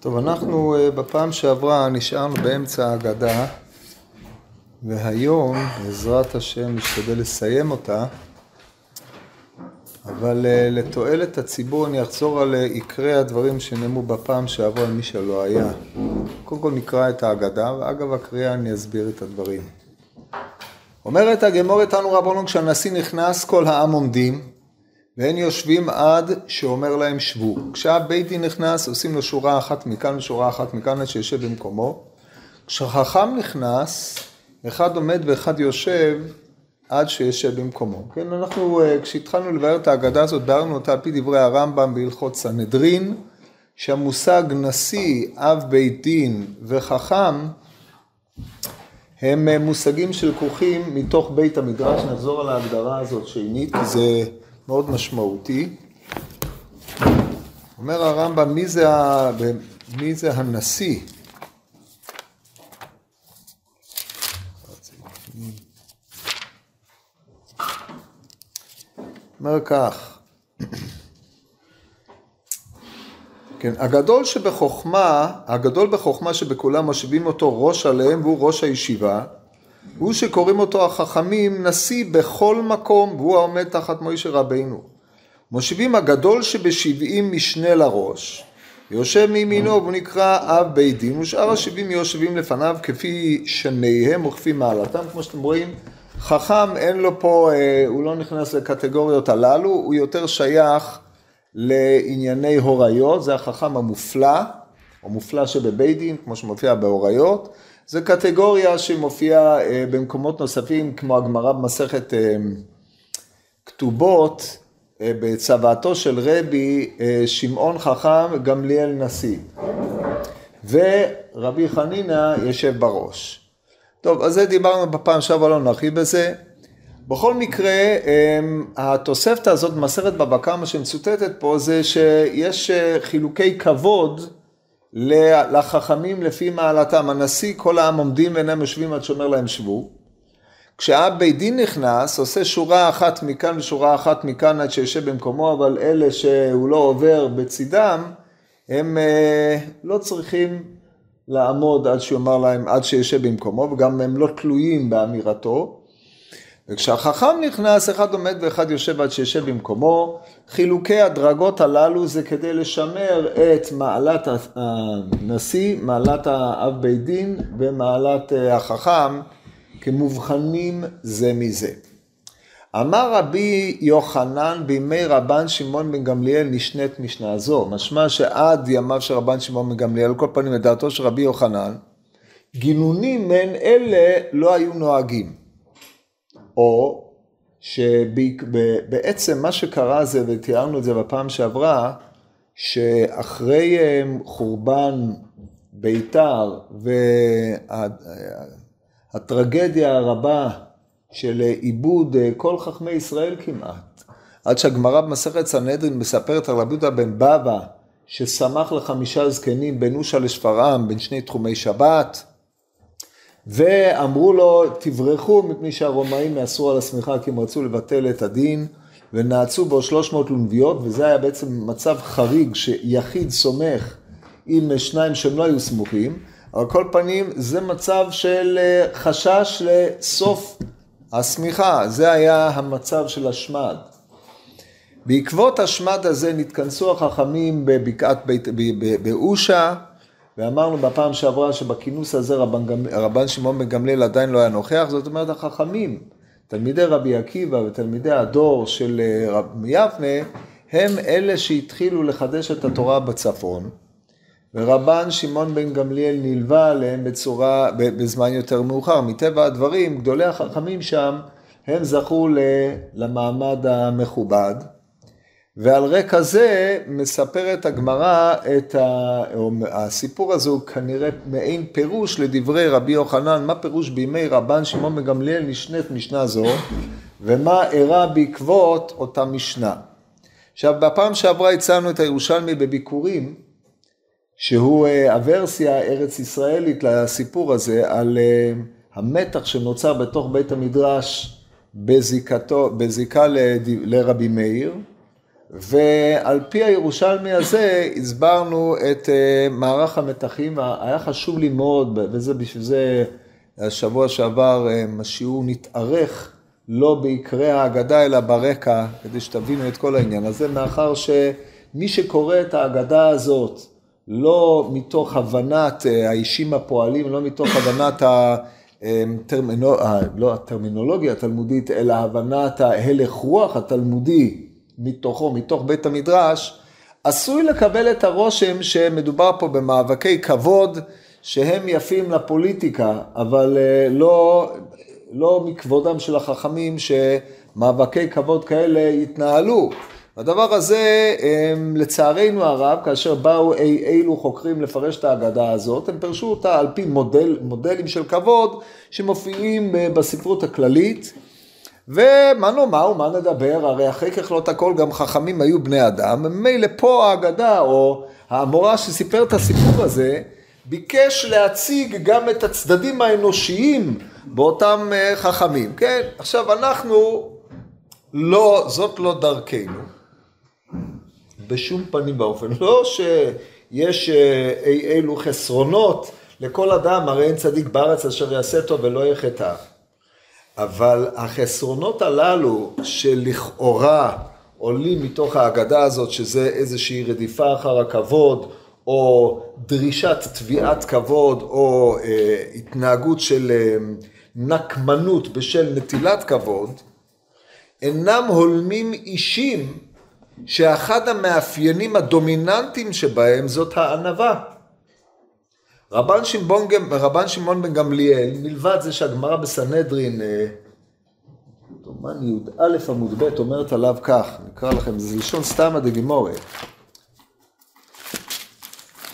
טוב, אנחנו אה, בפעם שעברה נשארנו באמצע ההגדה והיום, בעזרת השם, נשתדל לסיים אותה אבל אה, לתועלת הציבור אני אחזור על אה, עיקרי הדברים שנאמרו בפעם שעברה למי שלא היה. קודם כל נקרא את ההגדה, ואגב הקריאה אני אסביר את הדברים. אומרת הגמור איתנו רבנו, כשהנשיא נכנס כל העם עומדים, והם יושבים עד שאומר להם שבו. כשהבית דין נכנס עושים לו שורה אחת מכאן ושורה אחת מכאן עד שיושב במקומו. כשחכם נכנס, אחד עומד ואחד יושב עד שישב במקומו. כן, אנחנו, אה, כשהתחלנו לבאר את ההגדה הזאת, בארנו אותה על פי דברי הרמב"ם בהלכות סנהדרין, שהמושג נשיא, אב בית דין וחכם הם אה, מושגים שלקוחים מתוך בית המדרש, נחזור על ההגדרה הזאת שנית, כי זה מאוד משמעותי. אומר הרמב"ם, מי ה... מי זה הנשיא? אומר כך, כן, הגדול שבחוכמה, הגדול בחוכמה שבכולם מושיבים אותו ראש עליהם והוא ראש הישיבה, הוא שקוראים אותו החכמים נשיא בכל מקום והוא העומד תחת מוישה רבינו. מושיבים הגדול שבשבעים משנה לראש, יושב מימינו והוא נקרא אב בית דין ושאר השבעים יושבים לפניו כפי שניהם וכפי מעלתם כמו שאתם רואים חכם אין לו פה, אה, הוא לא נכנס לקטגוריות הללו, הוא יותר שייך לענייני הוריות, זה החכם המופלא, או מופלא שבבית דין, כמו שמופיע בהוריות, זה קטגוריה שמופיעה אה, במקומות נוספים, כמו הגמרא במסכת אה, כתובות, בצוואתו של רבי שמעון חכם גמליאל נשיא, ורבי חנינא יושב בראש. טוב, אז זה דיברנו בפעם שעברה, לא נרחיב בזה. בכל מקרה, אמ, התוספתא הזאת במסכת בבא קמא שמצוטטת פה זה שיש אה, חילוקי כבוד לחכמים לפי מעלתם. הנשיא, כל העם עומדים ואינם יושבים עד שאומר להם שבו. כשאב בית דין נכנס, עושה שורה אחת מכאן ושורה אחת מכאן עד שיושב במקומו, אבל אלה שהוא לא עובר בצידם, הם אה, לא צריכים לעמוד עד שיאמר להם, עד שישב במקומו, וגם הם לא תלויים באמירתו. וכשהחכם נכנס, אחד עומד ואחד יושב עד שישב במקומו. חילוקי הדרגות הללו זה כדי לשמר את מעלת הנשיא, מעלת האב בית דין ומעלת החכם כמובחנים זה מזה. אמר רבי יוחנן בימי רבן שמעון בן גמליאל נשנית משנה זו, משמע שעד ימיו של רבן שמעון בן גמליאל, כל פנים לדעתו של רבי יוחנן, גינונים מעין אלה לא היו נוהגים. או שבעצם מה שקרה זה, ותיארנו את זה בפעם שעברה, שאחרי אה, חורבן ביתר והטרגדיה הרבה של עיבוד אה, כל חכמי ישראל כמעט. עד שהגמרא במסכת סנהדרין מספרת על רבי יהודה בן בבא, ששמח לחמישה זקנים בין אושה לשפרעם, בין שני תחומי שבת, ואמרו לו, תברחו מפני שהרומאים יאסרו על השמיכה כי הם רצו לבטל את הדין, ונעצו בו 300 לונביות, וזה היה בעצם מצב חריג שיחיד סומך עם שניים שהם לא היו סמוכים, אבל כל פנים זה מצב של אה, חשש לסוף השמיכה, זה היה המצב של השמד. בעקבות השמד הזה נתכנסו החכמים בבקעת בית, באושה, ואמרנו בפעם שעברה שבכינוס הזה רבן, רבן שמעון בן גמליאל עדיין לא היה נוכח, זאת אומרת החכמים, תלמידי רבי עקיבא ותלמידי הדור של אה, רב יבנה, הם אלה שהתחילו לחדש את התורה בצפון. ורבן שמעון בן גמליאל נלווה עליהם בצורה, בזמן יותר מאוחר. מטבע הדברים, גדולי החכמים שם, הם זכו למעמד המכובד. ועל רקע זה מספרת הגמרא את ה... הסיפור הזה הוא כנראה מעין פירוש לדברי רבי יוחנן, מה פירוש בימי רבן שמעון בן גמליאל נשנית משנה זו, ומה אירע בעקבות אותה משנה. עכשיו, בפעם שעברה הצענו את הירושלמי בביקורים, שהוא אה, הוורסיה הארץ ישראלית לסיפור הזה, על אה, המתח שנוצר בתוך בית המדרש בזיקתו, בזיקה לרבי מאיר, ועל פי הירושלמי הזה הסברנו את אה, מערך המתחים, היה חשוב לי מאוד, וזה בשביל זה השבוע שעבר השיעור נתארך לא בעיקרי ההגדה אלא ברקע, כדי שתבינו את כל העניין הזה, מאחר שמי שקורא את ההגדה הזאת לא מתוך הבנת אה, האישים הפועלים, לא מתוך הבנת הטרמינול, אה, לא הטרמינולוגיה התלמודית, אלא הבנת ההלך רוח התלמודי מתוכו, מתוך בית המדרש, עשוי לקבל את הרושם שמדובר פה במאבקי כבוד שהם יפים לפוליטיקה, אבל אה, לא, לא מכבודם של החכמים שמאבקי כבוד כאלה יתנהלו. הדבר הזה, לצערנו הרב, כאשר באו אי אילו חוקרים לפרש את ההגדה הזאת, הם פירשו אותה על פי מודל, מודלים של כבוד שמופיעים בספרות הכללית. ומה נאמר ומה נדבר, הרי אחרי ככלות הכל גם חכמים היו בני אדם, ממילא פה ההגדה או המורה שסיפר את הסיפור הזה, ביקש להציג גם את הצדדים האנושיים באותם אה, חכמים, כן? עכשיו אנחנו, לא, זאת לא דרכנו. בשום פנים ואופן. לא שיש אה, אי אילו חסרונות לכל אדם, הרי אין צדיק בארץ אשר יעשה טוב ולא יחטא. אבל החסרונות הללו שלכאורה עולים מתוך ההגדה הזאת, שזה איזושהי רדיפה אחר הכבוד, או דרישת תביעת כבוד, או אה, התנהגות של אה, נקמנות בשל נטילת כבוד, אינם הולמים אישים שאחד המאפיינים הדומיננטיים שבהם זאת הענווה. רבן שמעון, רבן שמעון בן גמליאל, מלבד זה שהגמרא בסנהדרין, דומני י"א עמוד ב' אומרת עליו כך, נקרא לכם, זה לשון סתמא דגימורי.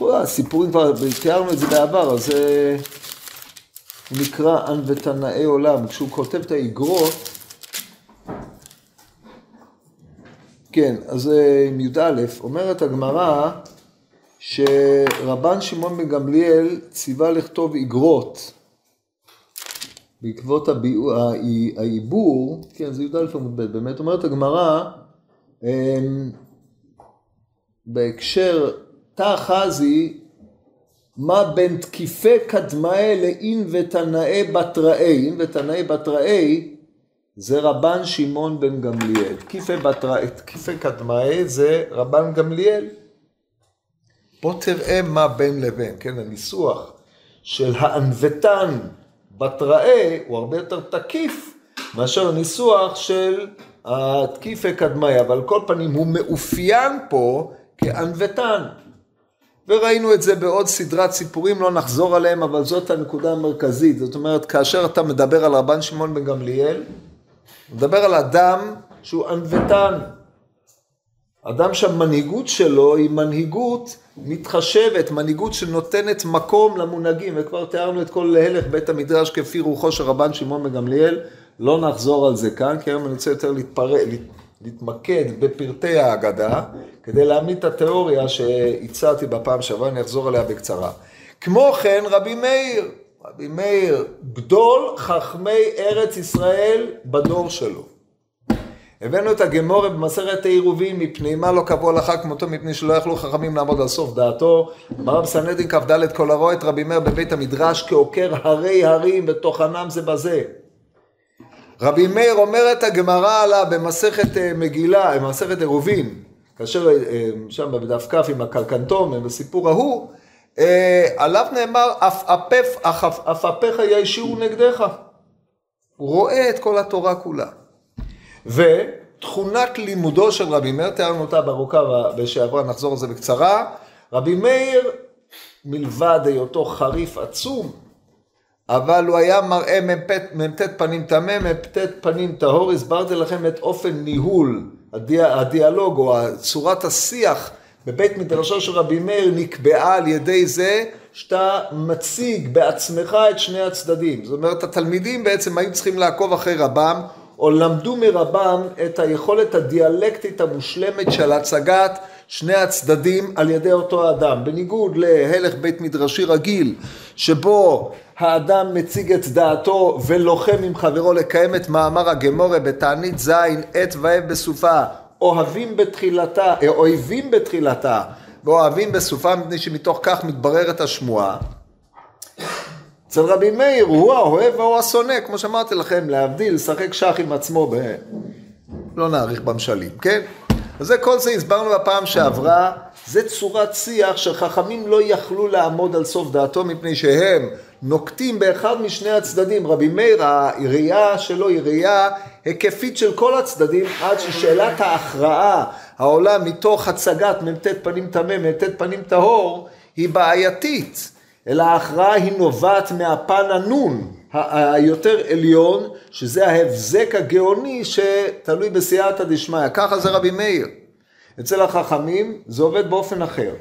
הסיפורים כבר, תיארנו את זה בעבר, אז הוא נקרא ענוותנאי עולם. כשהוא כותב את האגרות, כן, אז אה, עם י"א, אומרת הגמרא שרבן שמעון בן גמליאל ציווה לכתוב איגרות בעקבות העיבור, כן, זה י"א עמוד ב', באמת אומרת הגמרא, אמ, בהקשר תא חזי, מה בין תקיפי קדמאי לאין ותנאי בתראי, אין ותנאי בתראי, זה רבן שמעון בן גמליאל. תקיפי קדמאי זה רבן גמליאל. בוא תראה מה בין לבין, כן, הניסוח של הענוותן בתראה הוא הרבה יותר תקיף מאשר הניסוח של התקיפי קדמאי, אבל כל פנים הוא מאופיין פה כענוותן. וראינו את זה בעוד סדרת סיפורים, לא נחזור עליהם, אבל זאת הנקודה המרכזית. זאת אומרת, כאשר אתה מדבר על רבן שמעון בן גמליאל, מדבר על אדם שהוא ענוותן. אדם שהמנהיגות שלו היא מנהיגות מתחשבת, מנהיגות שנותנת מקום למונהגים, וכבר תיארנו את כל הלך בית המדרש כפי רוחו של רבן שמעון מגמליאל, לא נחזור על זה כאן, כי היום אני רוצה יותר להתפר... להתמקד בפרטי ההגדה, כדי להעמיד את התיאוריה שהצעתי בפעם שעברה, אני אחזור עליה בקצרה. כמו כן, רבי מאיר, רבי מאיר, גדול חכמי ארץ ישראל בדור שלו. הבאנו את הגמורה במסכת העירובין, מפני מה לא קבעו הלכה כמותו, מפני שלא יכלו חכמים לעמוד על סוף דעתו. ברב סנדין כ"ד כל הרואה את רבי מאיר בבית המדרש כעוקר הרי הרים וטוחנם זה בזה. רבי מאיר אומרת הגמרא עלה במסכת אה, מגילה, במסכת עירובין, כאשר אה, שם בדף כ' עם הקלקנטום, בסיפור ההוא, אה, עליו נאמר, אף אפיך ישירו נגדך. הוא רואה את כל התורה כולה. ותכונת לימודו של רבי מאיר, תיארנו אותה בארוכה ושעברה, נחזור על זה בקצרה. רבי מאיר, מלבד היותו חריף עצום, אבל הוא היה מראה מ"ט פנים טמא, מ"ט פנים טהור, הסברתי לכם את אופן ניהול הדיאלוג או צורת השיח בבית מדרשו של רבי מאיר נקבעה על ידי זה שאתה מציג בעצמך את שני הצדדים. זאת אומרת, התלמידים בעצם היו צריכים לעקוב אחרי רבם, או למדו מרבם את היכולת הדיאלקטית המושלמת של הצגת שני הצדדים על ידי אותו האדם. בניגוד להלך בית מדרשי רגיל, שבו האדם מציג את דעתו ולוחם עם חברו לקיים את מאמר הגמורה בתענית ז' עת ו' בסופה, אוהבים בתחילתה, אויבים בתחילתה, ואוהבים בסופה מפני שמתוך כך מתבררת השמועה. אצל רבי מאיר הוא האוהב והוא השונא, כמו שאמרתי לכם, להבדיל, לשחק שח עם עצמו ב... לא נאריך במשלים, כן? אז זה כל זה הסברנו בפעם שעברה, זה צורת שיח שחכמים לא יכלו לעמוד על סוף דעתו מפני שהם נוקטים באחד משני הצדדים. רבי מאיר, הראייה שלו היא ראייה היקפית של כל הצדדים עד ששאלת ההכרעה העולה מתוך הצגת מ"ט פנים טמא, מ"ט פנים טהור, היא בעייתית. אלא ההכרעה היא נובעת מהפן הנון היותר עליון, שזה ההבזק הגאוני שתלוי בסייעתא דשמיא. ככה זה רבי מאיר. אצל החכמים זה עובד באופן אחר.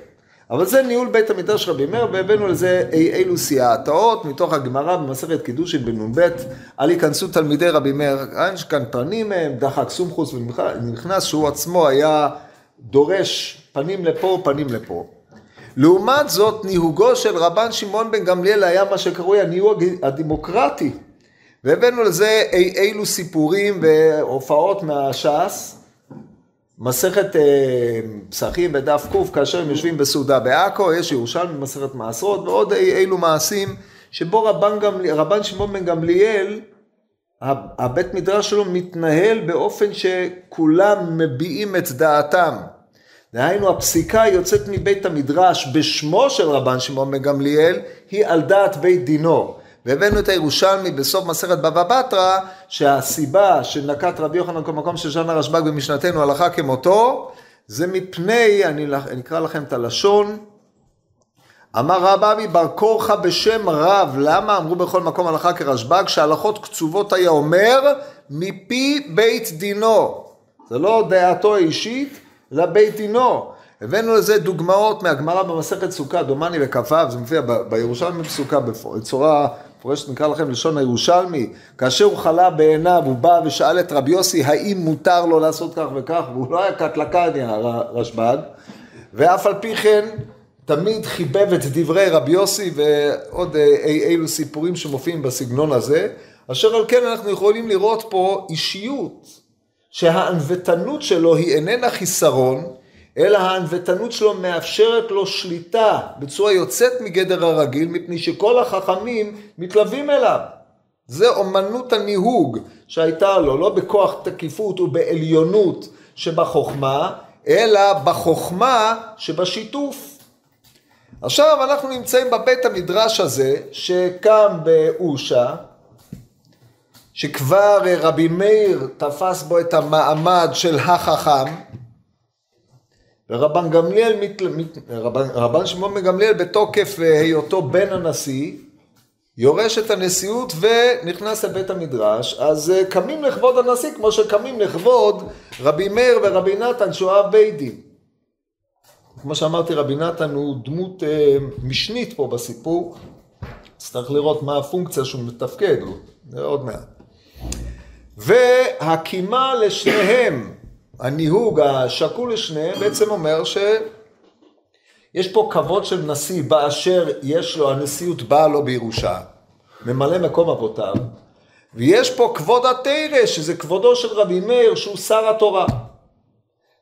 אבל זה ניהול בית המדרש רבי מאיר, והבאנו לזה אי אילו סייעתאות מתוך הגמרא במסכת קידושין בנ"ב, על היכנסו תלמידי רבי מאיר, יש כאן פנים מהם, דחק סומכוס ונכנס, שהוא עצמו היה דורש פנים לפה, פנים לפה. לעומת זאת, ניהוגו של רבן שמעון בן גמליאל היה מה שקרוי הניהוג הדמוקרטי. והבאנו לזה אי אילו סיפורים והופעות מהש"ס, מסכת אה, פסחים בדף ק', כאשר הם יושבים בסעודה בעכו, יש ירושלמי במסכת מעשרות, ועוד אי אילו מעשים, שבו רבן. רבן שמעון בן גמליאל, הבית מדרש שלו מתנהל באופן שכולם מביעים את דעתם. דהיינו הפסיקה יוצאת מבית המדרש בשמו של רבן שמעון בן גמליאל היא על דעת בית דינו. והבאנו את הירושלמי בסוף מסכת בבא בתרא שהסיבה שנקט רבי יוחנן כמקום של שנה רשב"ג במשנתנו הלכה כמותו זה מפני, אני, אני אקרא לכם את הלשון אמר רב אבי בר קורחה בשם רב, למה אמרו בכל מקום הלכה כרשב"ג? שהלכות קצובות היה אומר מפי בית דינו. זה לא דעתו האישית, לבית דינו. הבאנו לזה דוגמאות מהגמרא במסכת סוכה, דומני בכ"ו, זה מופיע בירושלמי בסוכה בצורה מפורשת, נקרא לכם לשון הירושלמי, כאשר הוא חלה בעיניו, הוא בא ושאל את רבי יוסי האם מותר לו לעשות כך וכך, והוא לא היה קטלקני הרשב"ג, ואף על פי כן תמיד חיבב את דברי רבי יוסי ועוד אי אה, אילו סיפורים שמופיעים בסגנון הזה, אשר על כן אנחנו יכולים לראות פה אישיות שהענוותנות שלו היא איננה חיסרון, אלא הענוותנות שלו מאפשרת לו שליטה בצורה יוצאת מגדר הרגיל, מפני שכל החכמים מתלווים אליו. זה אומנות הניהוג שהייתה לו, לא בכוח תקיפות ובעליונות שבחוכמה, אלא בחוכמה שבשיתוף. עכשיו אנחנו נמצאים בבית המדרש הזה שקם באושה, שכבר רבי מאיר תפס בו את המעמד של החכם, ורבן גמליאל, רבן, רבן שמעון בן בתוקף היותו בן הנשיא, יורש את הנשיאות ונכנס לבית המדרש, אז אה, קמים לכבוד הנשיא כמו שקמים לכבוד רבי מאיר ורבי נתן שהוא אב בית דין. כמו שאמרתי, רבי נתן הוא דמות אה, משנית פה בסיפור, צריך לראות מה הפונקציה שהוא מתפקד, עוד מעט. והקימה לשניהם, הניהוג השקול לשניהם, בעצם אומר שיש פה כבוד של נשיא באשר יש לו, הנשיאות באה לו בירושה, ממלא מקום אבותיו, ויש פה כבוד התרא, שזה כבודו של רבי מאיר, שהוא שר התורה.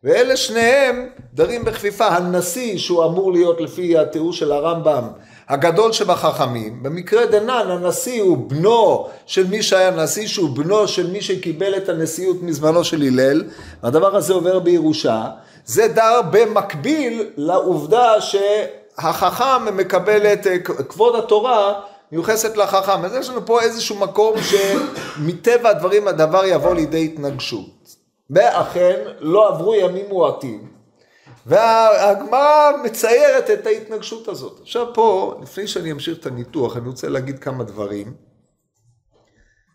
ואלה שניהם דרים בכפיפה. הנשיא, שהוא אמור להיות לפי התיאור של הרמב"ם, הגדול שבחכמים, במקרה דנן הנשיא הוא בנו של מי שהיה נשיא, שהוא בנו של מי שקיבל את הנשיאות מזמנו של הלל, והדבר הזה עובר בירושה, זה דר במקביל לעובדה שהחכם מקבל את כבוד התורה מיוחסת לחכם. אז יש לנו פה איזשהו מקום שמטבע הדברים הדבר יבוא לידי התנגשות. ואכן לא עברו ימים מועטים. והגמרא מציירת את ההתנגשות הזאת. עכשיו פה, לפני שאני אמשיך את הניתוח, אני רוצה להגיד כמה דברים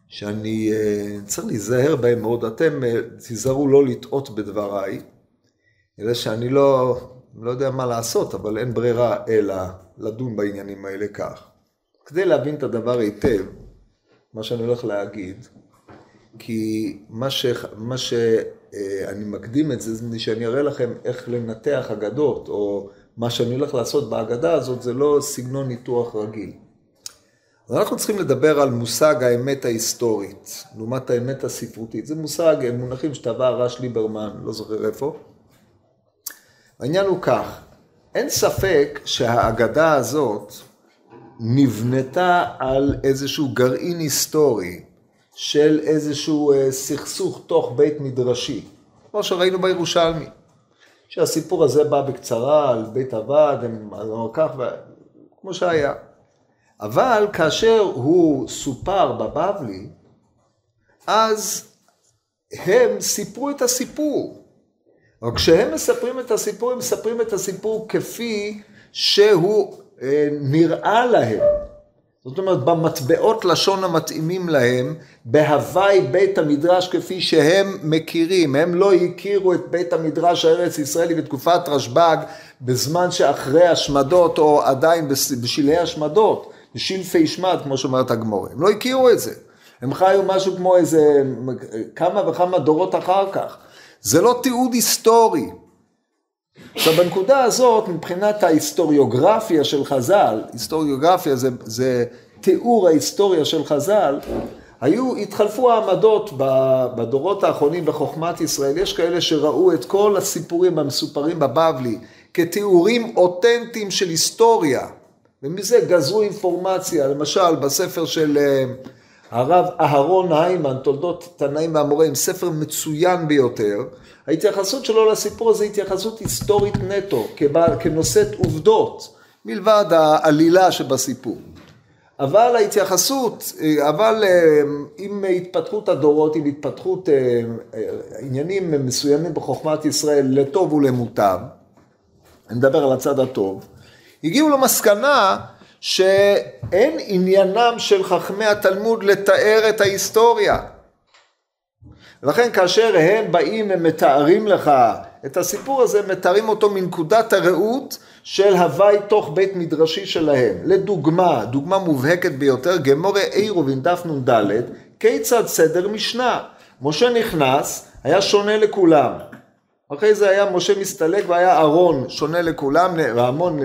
שאני אה, צריך להיזהר בהם מאוד. אתם אה, תיזהרו לא לטעות בדבריי, אלא שאני לא, לא יודע מה לעשות, אבל אין ברירה אלא לדון בעניינים האלה כך. כדי להבין את הדבר היטב, מה שאני הולך להגיד, כי מה, ש, מה שאני מקדים את זה, זה שאני אראה לכם איך לנתח אגדות, או מה שאני הולך לעשות בהגדה הזאת, זה לא סגנון ניתוח רגיל. אז אנחנו צריכים לדבר על מושג האמת ההיסטורית, לעומת האמת הספרותית. זה מושג, מונחים שטבע רש ליברמן, לא זוכר איפה. העניין הוא כך, אין ספק שהאגדה הזאת נבנתה על איזשהו גרעין היסטורי של איזשהו אה, סכסוך תוך בית מדרשי, כמו שראינו בירושלמי. שהסיפור הזה בא בקצרה על בית הוועד, כך, כמו שהיה. אבל כאשר הוא סופר בבבלי, אז הם סיפרו את הסיפור. אבל כשהם מספרים את הסיפור, הם מספרים את הסיפור כפי שהוא אה, נראה להם. זאת אומרת, במטבעות לשון המתאימים להם, בהוואי בית המדרש כפי שהם מכירים. הם לא הכירו את בית המדרש הארץ ישראלי בתקופת רשב"ג, בזמן שאחרי השמדות, או עדיין בשלהי השמדות, בשלפי שמד, כמו שאומרת הגמור. הם לא הכירו את זה. הם חיו משהו כמו איזה כמה וכמה דורות אחר כך. זה לא תיעוד היסטורי. עכשיו בנקודה הזאת, מבחינת ההיסטוריוגרפיה של חז"ל, היסטוריוגרפיה זה, זה תיאור ההיסטוריה של חז"ל, היו, התחלפו העמדות בדורות האחרונים בחוכמת ישראל, יש כאלה שראו את כל הסיפורים המסופרים בבבלי כתיאורים אותנטיים של היסטוריה, ומזה גזרו אינפורמציה, למשל בספר של אה, הרב אהרון היימן, תולדות תנאים והמוראים, ספר מצוין ביותר, ההתייחסות שלו לסיפור הזה היא התייחסות היסטורית נטו, כנושאת עובדות, מלבד העלילה שבסיפור. אבל ההתייחסות, אבל אה, עם התפתחות הדורות, עם התפתחות אה, עניינים מסוימים בחוכמת ישראל לטוב ולמוטב, אני מדבר על הצד הטוב, הגיעו למסקנה שאין עניינם של חכמי התלמוד לתאר את ההיסטוריה. ולכן כאשר הם באים ומתארים לך את הסיפור הזה, מתארים אותו מנקודת הראות של הוואי תוך בית מדרשי שלהם. לדוגמה, דוגמה מובהקת ביותר, גמורי עירובין דף נ"ד, כיצד סדר משנה. משה נכנס, היה שונה לכולם. אחרי זה היה משה מסתלק והיה אהרון שונה לכולם, והמון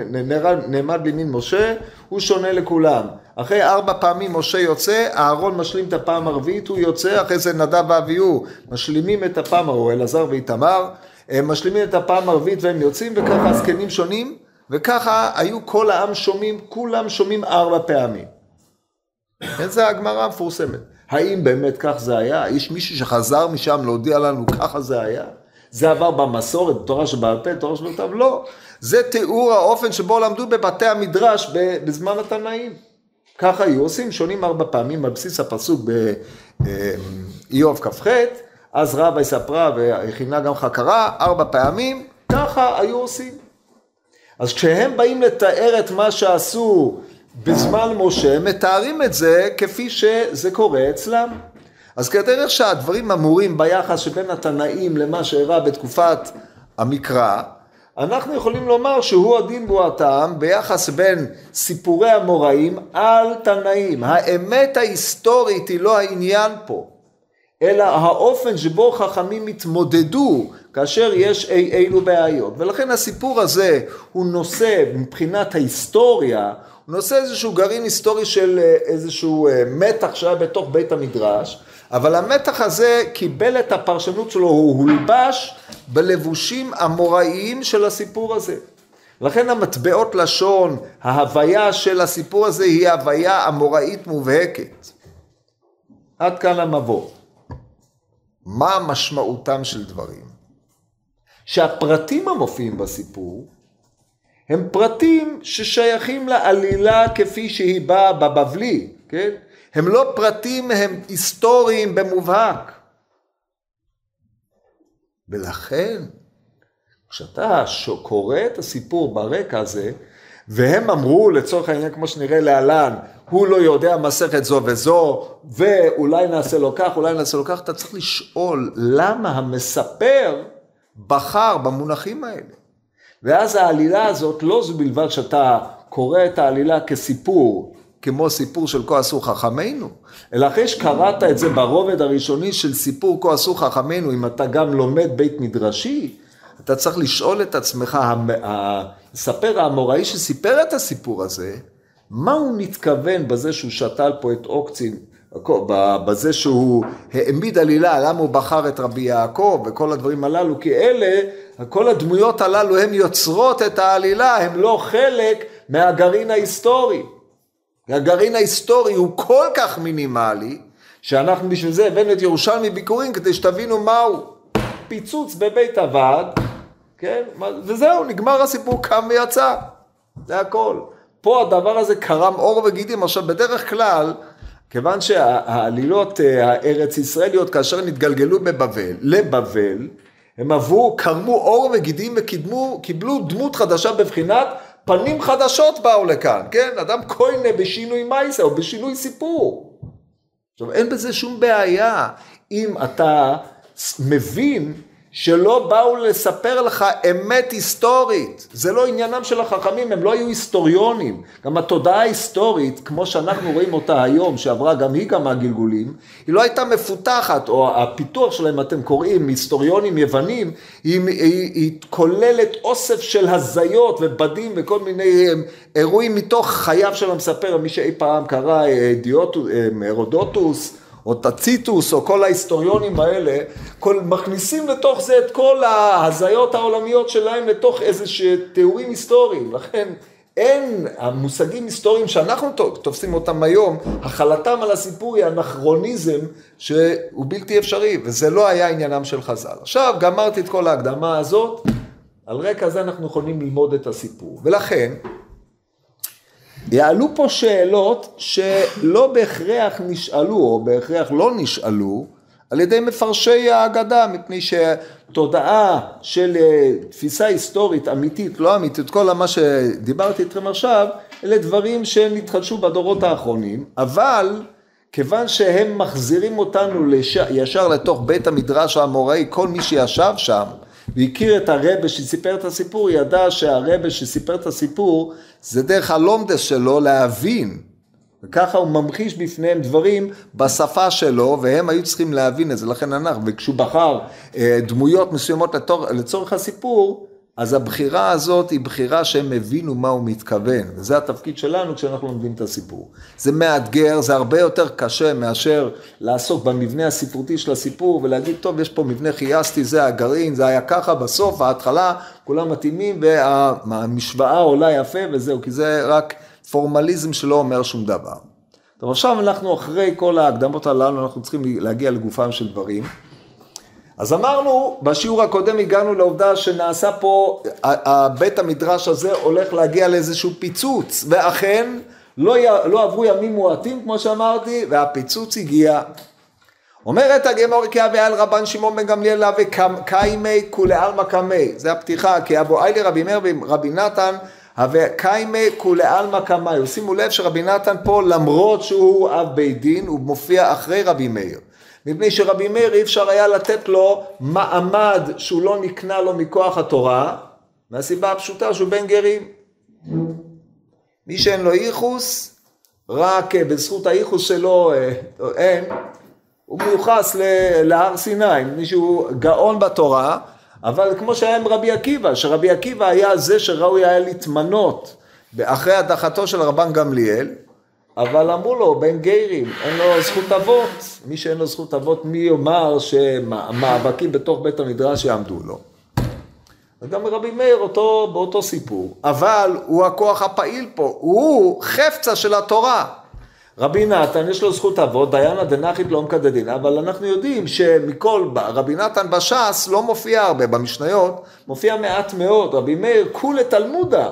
נעמד בימין משה, הוא שונה לכולם. אחרי ארבע פעמים משה יוצא, אהרון משלים את הפעם הרביעית, הוא יוצא, אחרי זה נדב ואביהו משלימים את הפעם, או אלעזר ואיתמר, הם משלימים את הפעם הרביעית והם יוצאים, וככה הזקנים שונים, וככה היו כל העם שומעים, כולם שומעים ארבע פעמים. זה הגמרא המפורסמת. האם באמת כך זה היה? יש מישהו שחזר משם להודיע לנו ככה זה היה? זה עבר במסורת, בתורה שבעל פה, בתורה שבכתב? לא. זה תיאור האופן שבו למדו בבתי המדרש בזמן התנאים. ככה היו עושים, שונים ארבע פעמים על בסיס הפסוק באיוב כ"ח, אז רבה יספרה והכינה גם חקרה, ארבע פעמים, ככה היו עושים. אז כשהם באים לתאר את מה שעשו בזמן משה, מתארים את זה כפי שזה קורה אצלם. אז כדרך שהדברים אמורים ביחס שבין התנאים למה שאירע בתקופת המקרא, אנחנו יכולים לומר שהוא הדין בו הטעם ביחס בין סיפורי המוראים על תנאים. האמת ההיסטורית היא לא העניין פה, אלא האופן שבו חכמים התמודדו כאשר יש אי אילו בעיות. ולכן הסיפור הזה הוא נושא מבחינת ההיסטוריה, הוא נושא איזשהו גרעין היסטורי של אה, איזשהו אה, מתח שהיה בתוך בית המדרש, אבל המתח הזה קיבל את הפרשנות שלו, הוא הולבש בלבושים המוראיים של הסיפור הזה. לכן המטבעות לשון, ההוויה של הסיפור הזה היא הוויה המוראית מובהקת. עד כאן המבוא. מה משמעותם של דברים? שהפרטים המופיעים בסיפור הם פרטים ששייכים לעלילה כפי שהיא באה בבבלי, כן? הם לא פרטים, הם היסטוריים במובהק. ולכן, כשאתה קורא את הסיפור ברקע הזה, והם אמרו לצורך העניין כמו שנראה להלן, הוא לא יודע מסכת זו וזו, ואולי נעשה לו כך, אולי נעשה לו כך, אתה צריך לשאול למה המספר בחר במונחים האלה. ואז העלילה הזאת, לא זו בלבד שאתה קורא את העלילה כסיפור, כמו סיפור של כה עשו חכמינו, אלא אחרי שקראת את זה ברובד הראשוני של סיפור כה עשו חכמינו, אם אתה גם לומד בית מדרשי, אתה צריך לשאול את עצמך, הספר האמוראי שסיפר את הסיפור הזה, מה הוא מתכוון בזה שהוא שתל פה את אוקצין, בזה שהוא העמיד עלילה, למה הוא בחר את רבי יעקב וכל הדברים הללו, כי אלה, כל הדמויות הללו הן יוצרות את העלילה, הן לא חלק מהגרעין ההיסטורי. הגרעין ההיסטורי הוא כל כך מינימלי, שאנחנו בשביל זה הבאנו את ירושלמי ביקורים כדי שתבינו מהו פיצוץ בבית הוועד, כן? וזהו, נגמר הסיפור, קם ויצא, זה הכל. פה הדבר הזה קרם עור וגידים. עכשיו, בדרך כלל, כיוון שהעלילות אה, הארץ ישראליות, כאשר נתגלגלו בבבל, לבבל, הם עברו, קרמו עור וגידים וקיבלו דמות חדשה בבחינת פנים חדשות באו לכאן, כן? אדם כהנה בשינוי מייסה או בשינוי סיפור. עכשיו, אין בזה שום בעיה. אם אתה מבין שלא באו לספר לך אמת היסטורית. זה לא עניינם של החכמים, הם לא היו היסטוריונים. גם התודעה ההיסטורית, כמו שאנחנו רואים אותה היום, שעברה גם היא כמה גלגולים, היא לא הייתה מפותחת, או הפיתוח שלהם, אתם קוראים, היסטוריונים יוונים, היא, היא, היא כוללת אוסף של הזיות ובדים וכל מיני אירועים מתוך חייו של המספר, מי שאי פעם קרא אה, דיוטוס, אה, הרודוטוס, או טציטוס, או כל ההיסטוריונים האלה, כל, מכניסים לתוך זה את כל ההזיות העולמיות שלהם לתוך איזה תיאורים היסטוריים. לכן אין, המושגים היסטוריים שאנחנו תופסים אותם היום, החלתם על הסיפור היא אנכרוניזם שהוא בלתי אפשרי, וזה לא היה עניינם של חז"ל. עכשיו, גמרתי את כל ההקדמה הזאת, על רקע זה אנחנו יכולים ללמוד את הסיפור. ולכן, יעלו פה שאלות שלא בהכרח נשאלו, או בהכרח לא נשאלו, על ידי מפרשי ההגדה, מפני שתודעה של אה, תפיסה היסטורית אמיתית, לא אמיתית, כל מה שדיברתי איתכם עכשיו, אלה דברים שנתחדשו בדורות האחרונים, אבל כיוון שהם מחזירים אותנו לש... ישר לתוך בית המדרש האמוראי, כל מי שישב שם, והכיר את הרבה שסיפר את הסיפור, ידע שהרבה שסיפר את הסיפור זה דרך הלומדס שלו להבין. וככה הוא ממחיש בפניהם דברים בשפה שלו, והם היו צריכים להבין את זה, לכן אנחנו, וכשהוא בחר אה, דמויות מסוימות לצורך הסיפור, אז הבחירה הזאת היא בחירה שהם הבינו מה הוא מתכוון, וזה התפקיד שלנו כשאנחנו לומדים את הסיפור. זה מאתגר, זה הרבה יותר קשה מאשר לעסוק במבנה הספרותי של הסיפור ולהגיד, טוב, יש פה מבנה חייסטי, זה הגרעין, זה היה ככה, בסוף, ההתחלה, כולם מתאימים והמשוואה עולה יפה וזהו, כי זה רק פורמליזם שלא אומר שום דבר. טוב, עכשיו אנחנו אחרי כל ההקדמות הללו, אנחנו צריכים להגיע לגופם של דברים. אז אמרנו, בשיעור הקודם הגענו לעובדה שנעשה פה, בית המדרש הזה הולך להגיע לאיזשהו פיצוץ, ואכן לא, לא עברו ימים מועטים כמו שאמרתי, והפיצוץ הגיע. אומרת הגמור כי אבי על רבן שמעון בן גמליאל וקיימי כולי עלמא קמי, זה הפתיחה, כי אבו איילי רבי מאיר ורבי נתן וקיימי כולי עלמא קמי, שימו לב שרבי נתן פה למרות שהוא אב בית דין הוא מופיע אחרי רבי מאיר מפני שרבי מאיר אי אפשר היה לתת לו מעמד שהוא לא נקנה לו מכוח התורה, מהסיבה הפשוטה שהוא בן גרים. מי שאין לו ייחוס, רק אה, בזכות הייחוס שלו אה, אין, הוא מיוחס להר סיני, מישהו גאון בתורה, אבל כמו שהיה עם רבי עקיבא, שרבי עקיבא היה זה שראוי היה להתמנות אחרי הדחתו של רבן גמליאל, אבל אמרו לו, בן גיירים, אין לו זכות אבות. מי שאין לו זכות אבות, מי יאמר שמאבקים בתוך בית המדרש יעמדו לו. וגם רבי מאיר אותו, באותו סיפור, אבל הוא הכוח הפעיל פה, הוא חפצה של התורה. רבי נתן יש לו זכות אבות, דיינה דנחית לא מקדדין, אבל אנחנו יודעים שמכל, רבי נתן בש"ס לא מופיע הרבה, במשניות מופיע מעט מאוד, רבי מאיר כולי תלמודה,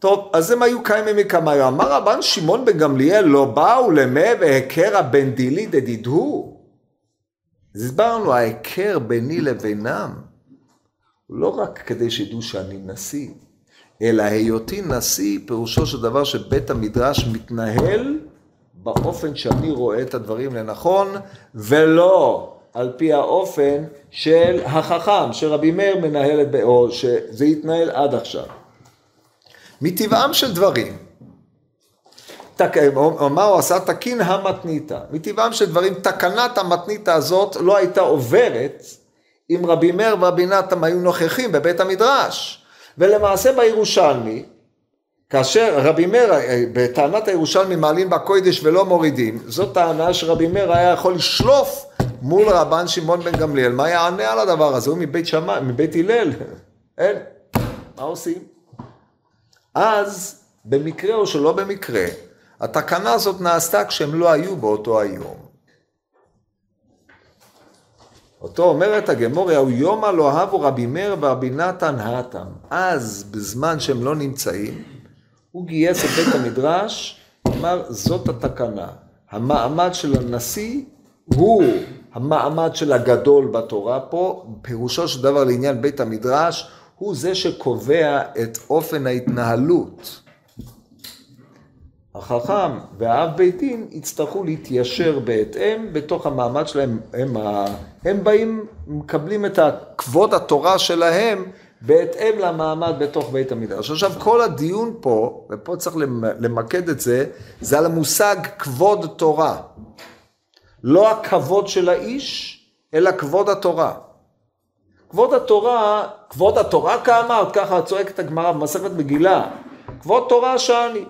טוב, אז הם היו קיימים מקמיו. אמר רבן שמעון בן גמליאל, לא באו למה והכרה בין דילי דדידהו. אז הסברנו, ההיכר ביני לבינם, הוא לא רק כדי שידעו שאני נשיא, אלא היותי נשיא, פירושו של דבר שבית המדרש מתנהל באופן שאני רואה את הדברים לנכון, ולא על פי האופן של החכם, שרבי מאיר מנהל את, או שזה התנהל עד עכשיו. מטבעם של דברים, תק... מה הוא עשה? תקין המתניתא. מטבעם של דברים, תקנת המתניתא הזאת לא הייתה עוברת אם רבי מאיר ורבי נתן היו נוכחים בבית המדרש. ולמעשה בירושלמי, כאשר רבי מאיר, בטענת הירושלמי מעלים בקוידש ולא מורידים, זאת טענה שרבי מאיר היה יכול לשלוף מול רבן שמעון בן גמליאל, מה יענה על הדבר הזה? הוא מבית שמאי, מבית הלל, אין, מה עושים? אז במקרה או שלא במקרה, התקנה הזאת נעשתה כשהם לא היו באותו היום. אותו אומרת הגמוריה, הוא יומא לא אהבו רבי מאיר ורבי נתן האטם. אז, בזמן שהם לא נמצאים, הוא גייס את בית המדרש, אמר, זאת התקנה. המעמד של הנשיא הוא המעמד של הגדול בתורה פה, פירושו של דבר לעניין בית המדרש, הוא זה שקובע את אופן ההתנהלות. החכם והאב בית דין יצטרכו להתיישר בהתאם בתוך המעמד שלהם, הם, הם באים, מקבלים את כבוד התורה שלהם בהתאם למעמד בתוך בית המדרש. עכשיו כל הדיון פה, ופה צריך למקד את זה, זה על המושג כבוד תורה. לא הכבוד של האיש, אלא כבוד התורה. כבוד התורה, כבוד התורה כאמרת, ככה צועקת הגמרא במסכת מגילה, כבוד תורה שאני.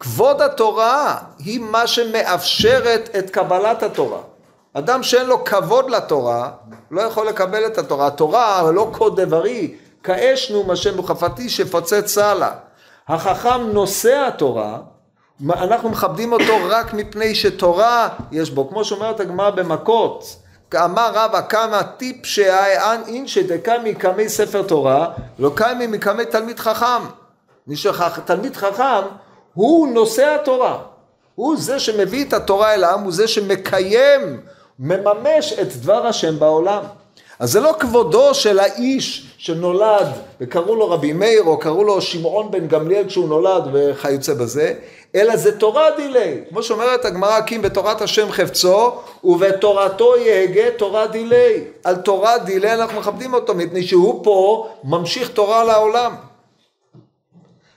כבוד התורה היא מה שמאפשרת את קבלת התורה. אדם שאין לו כבוד לתורה, לא יכול לקבל את התורה. התורה לא קוד דברי, כאש נו השם וחפתי שפוצץ סלה. החכם נושא התורה, אנחנו מכבדים אותו רק מפני שתורה יש בו, כמו שאומרת הגמרא במכות, אמר רבא כמה טיפ שהאין אין שדקמי קמי ספר תורה, לא קמי מקמי תלמיד חכם. מי שתלמיד חכם הוא נושא התורה, הוא זה שמביא את התורה אל העם, הוא זה שמקיים, מממש את דבר השם בעולם. אז זה לא כבודו של האיש שנולד וקראו לו רבי מאיר או קראו לו שמעון בן גמליאל כשהוא נולד וכיוצא בזה, אלא זה תורה דילי. כמו שאומרת הגמרא, הקים בתורת השם חפצו ובתורתו יהגה תורה דילי. על תורה דילי אנחנו מכבדים אותו מפני שהוא פה ממשיך תורה לעולם.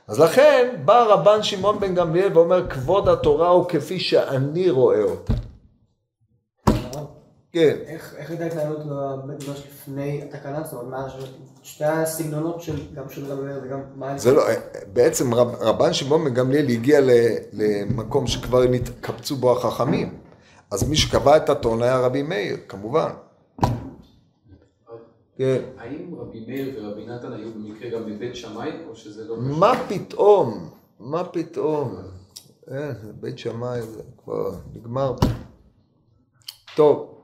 אז לכן בא רבן שמעון בן גמליאל ואומר כבוד התורה הוא כפי שאני רואה אותה. כן. איך הייתה התנהלות בבית מדרש לפני התקנה הזאת? מה שתי הסגנונות של גם של גמליאל וגם מה... זה לא, בעצם רבן שמעון בן גמליאל הגיע למקום שכבר נתקבצו בו החכמים. אז מי שקבע את הטון היה רבי מאיר, כמובן. כן. האם רבי מאיר ורבי נתן היו במקרה גם בבית שמאי, או שזה לא קשור? מה פתאום? מה פתאום? אין, בית שמאי זה כבר נגמר. טוב.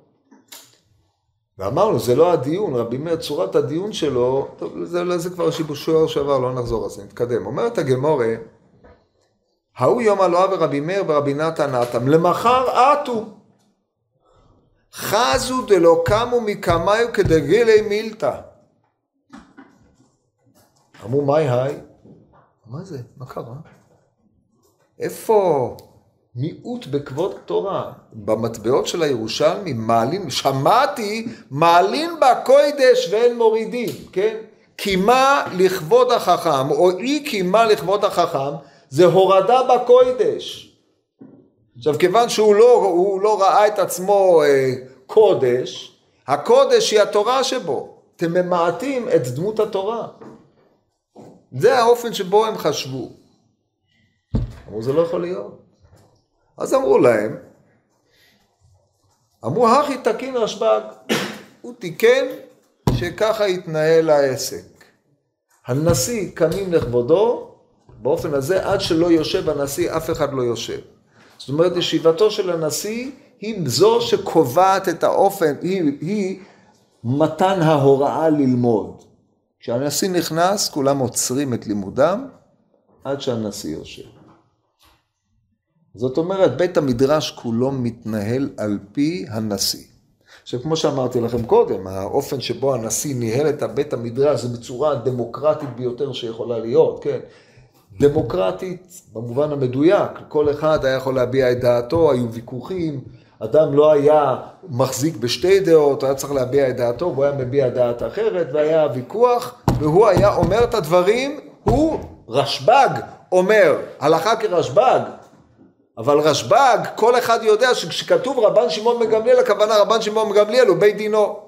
ואמרנו, זה לא הדיון, רבי מאיר, צורת הדיון שלו, טוב, זה, זה כבר שיבושו שעבר, לא נחזור על זה, נתקדם. אומרת הגמורה, ההוא יום אלוה ורבי מאיר ורבי נתן נתם, למחר עטו. חזו דלא קמו מקמיו כדגילי מילתא. אמרו, מהי היי? מה זה? מה קרה? איפה מיעוט בכבוד תורה? במטבעות של הירושלמי מעלים, שמעתי, מעלים בקוידש ואין מורידים, כן? קימה לכבוד החכם, או אי קימה לכבוד החכם, זה הורדה בקוידש. עכשיו כיוון שהוא לא, לא ראה את עצמו אה, קודש, הקודש היא התורה שבו. אתם ממעטים את דמות התורה. זה האופן שבו הם חשבו. אמרו זה לא יכול להיות. אז אמרו להם, אמרו הכי תקין רשב"ג, הוא תיקן שככה יתנהל העסק. הנשיא קמים לכבודו, באופן הזה עד שלא יושב הנשיא אף אחד לא יושב. זאת אומרת, ישיבתו של הנשיא היא זו שקובעת את האופן, היא, היא מתן ההוראה ללמוד. כשהנשיא נכנס, כולם עוצרים את לימודם עד שהנשיא יושב. זאת אומרת, בית המדרש כולו מתנהל על פי הנשיא. עכשיו, כמו שאמרתי לכם קודם, האופן שבו הנשיא ניהל את בית המדרש זה בצורה הדמוקרטית ביותר שיכולה להיות, כן? דמוקרטית במובן המדויק, כל אחד היה יכול להביע את דעתו, היו ויכוחים, אדם לא היה מחזיק בשתי דעות, היה צריך להביע את דעתו, והוא היה מביע דעת אחרת, והיה ויכוח, והוא היה אומר את הדברים, הוא רשב"ג אומר, הלכה כרשב"ג, אבל רשב"ג, כל אחד יודע שכשכתוב רבן שמעון בן גמליאל, הכוונה רבן שמעון בן גמליאל הוא בית דינו.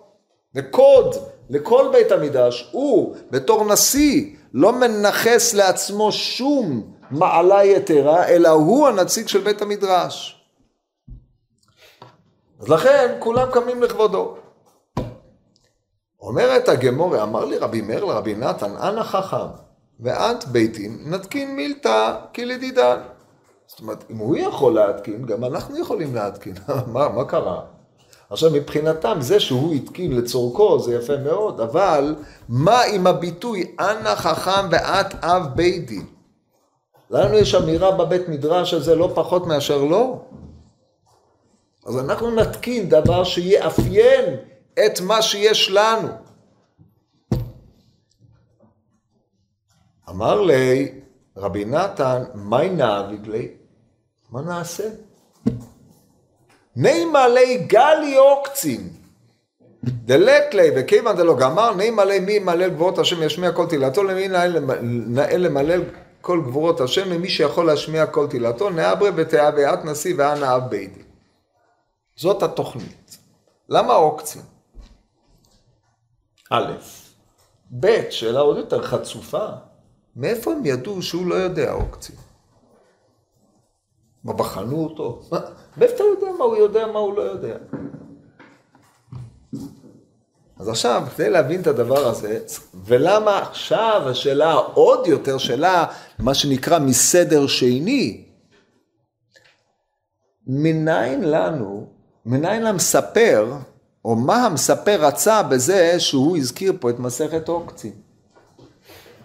זה קוד לכל בית המקדש. הוא, בתור נשיא, לא מנכס לעצמו שום מעלה יתרה, אלא הוא הנציג של בית המדרש. אז לכן כולם קמים לכבודו. אומרת הגמורה, אמר לי רבי מאיר לרבי נתן, אנא חכם, ואת ביתין נתקין מילתא כלדידן. זאת אומרת, אם הוא יכול להתקין, גם אנחנו יכולים להתקין. מה, מה קרה? עכשיו, מבחינתם, זה שהוא התקין לצורכו זה יפה מאוד, אבל מה עם הביטוי אנא חכם ואת אב בית דין? לנו יש אמירה בבית מדרש הזה לא פחות מאשר לא. אז אנחנו נתקין דבר שיאפיין את מה שיש לנו. אמר לי רבי נתן, מי נאביג לי? מה נעשה? נימה לי גלי עוקצין. דלת לי, וכיוון דלא גמר, נימה לי מי ימלל גבורות השם ישמיע כל תהילתו, למי נאה למלל כל גבורות השם, למי שיכול להשמיע כל תהילתו, נאברה ותאווה את נשיא ואנא אב בית זאת התוכנית. למה עוקצין? א', ב', שאלה עוד יותר חצופה, מאיפה הם ידעו שהוא לא יודע עוקצין? מה, בחנו אותו? מאיפה אתה יודע מה הוא יודע, מה הוא לא יודע? אז עכשיו, כדי להבין את הדבר הזה, ולמה עכשיו השאלה עוד יותר, שאלה, מה שנקרא מסדר שני, מניין לנו, מניין למספר, או מה המספר רצה בזה שהוא הזכיר פה את מסכת עוקצים.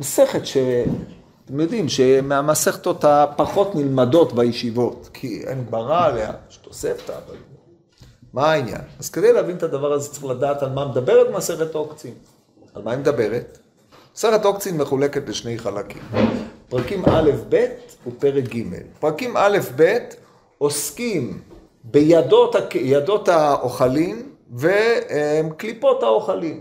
מסכת שאתם יודעים שמהמסכתות הפחות נלמדות בישיבות, כי אין ברע עליה, יש תוספתא, אבל מה העניין? אז כדי להבין את הדבר הזה צריך לדעת על מה מדברת מסכת עוקצים. על מה היא מדברת? מסכת עוקצים מחולקת לשני חלקים. פרקים א'-ב' ופרק ג'. פרקים א'-ב' עוסקים בידות האוכלים וקליפות האוכלים,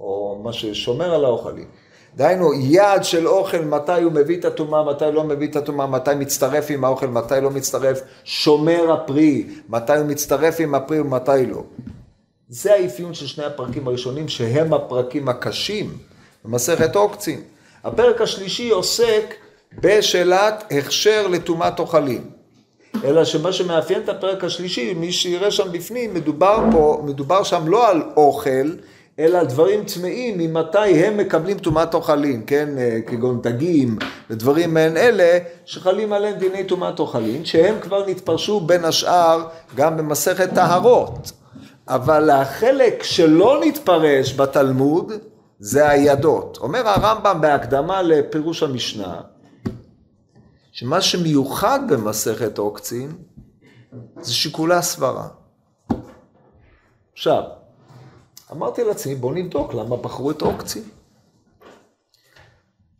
או מה ששומר על האוכלים. דהיינו, יעד של אוכל, מתי הוא מביא את הטומאה, מתי לא מביא את הטומאה, מתי מצטרף עם האוכל, מתי לא מצטרף, שומר הפרי, מתי הוא מצטרף עם הפרי ומתי לא. זה האפיון של שני הפרקים הראשונים, שהם הפרקים הקשים במסכת עוקצין. הפרק השלישי עוסק בשאלת הכשר לטומאת אוכלים. אלא שמה שמאפיין את הפרק השלישי, מי שיראה שם בפנים, מדובר פה, מדובר שם לא על אוכל, אלא דברים טמאים ממתי הם מקבלים טומאת אוכלים, כן, אה, כגון דגים ודברים מעין אלה, שחלים עליהם דיני טומאת אוכלים, שהם כבר נתפרשו בין השאר גם במסכת טהרות. אבל החלק שלא נתפרש בתלמוד זה הידות. אומר הרמב"ם בהקדמה לפירוש המשנה, שמה שמיוחד במסכת עוקצין זה שיקולי הסברה. עכשיו, אמרתי לעצמי, בוא נבדוק למה בחרו את עוקצין.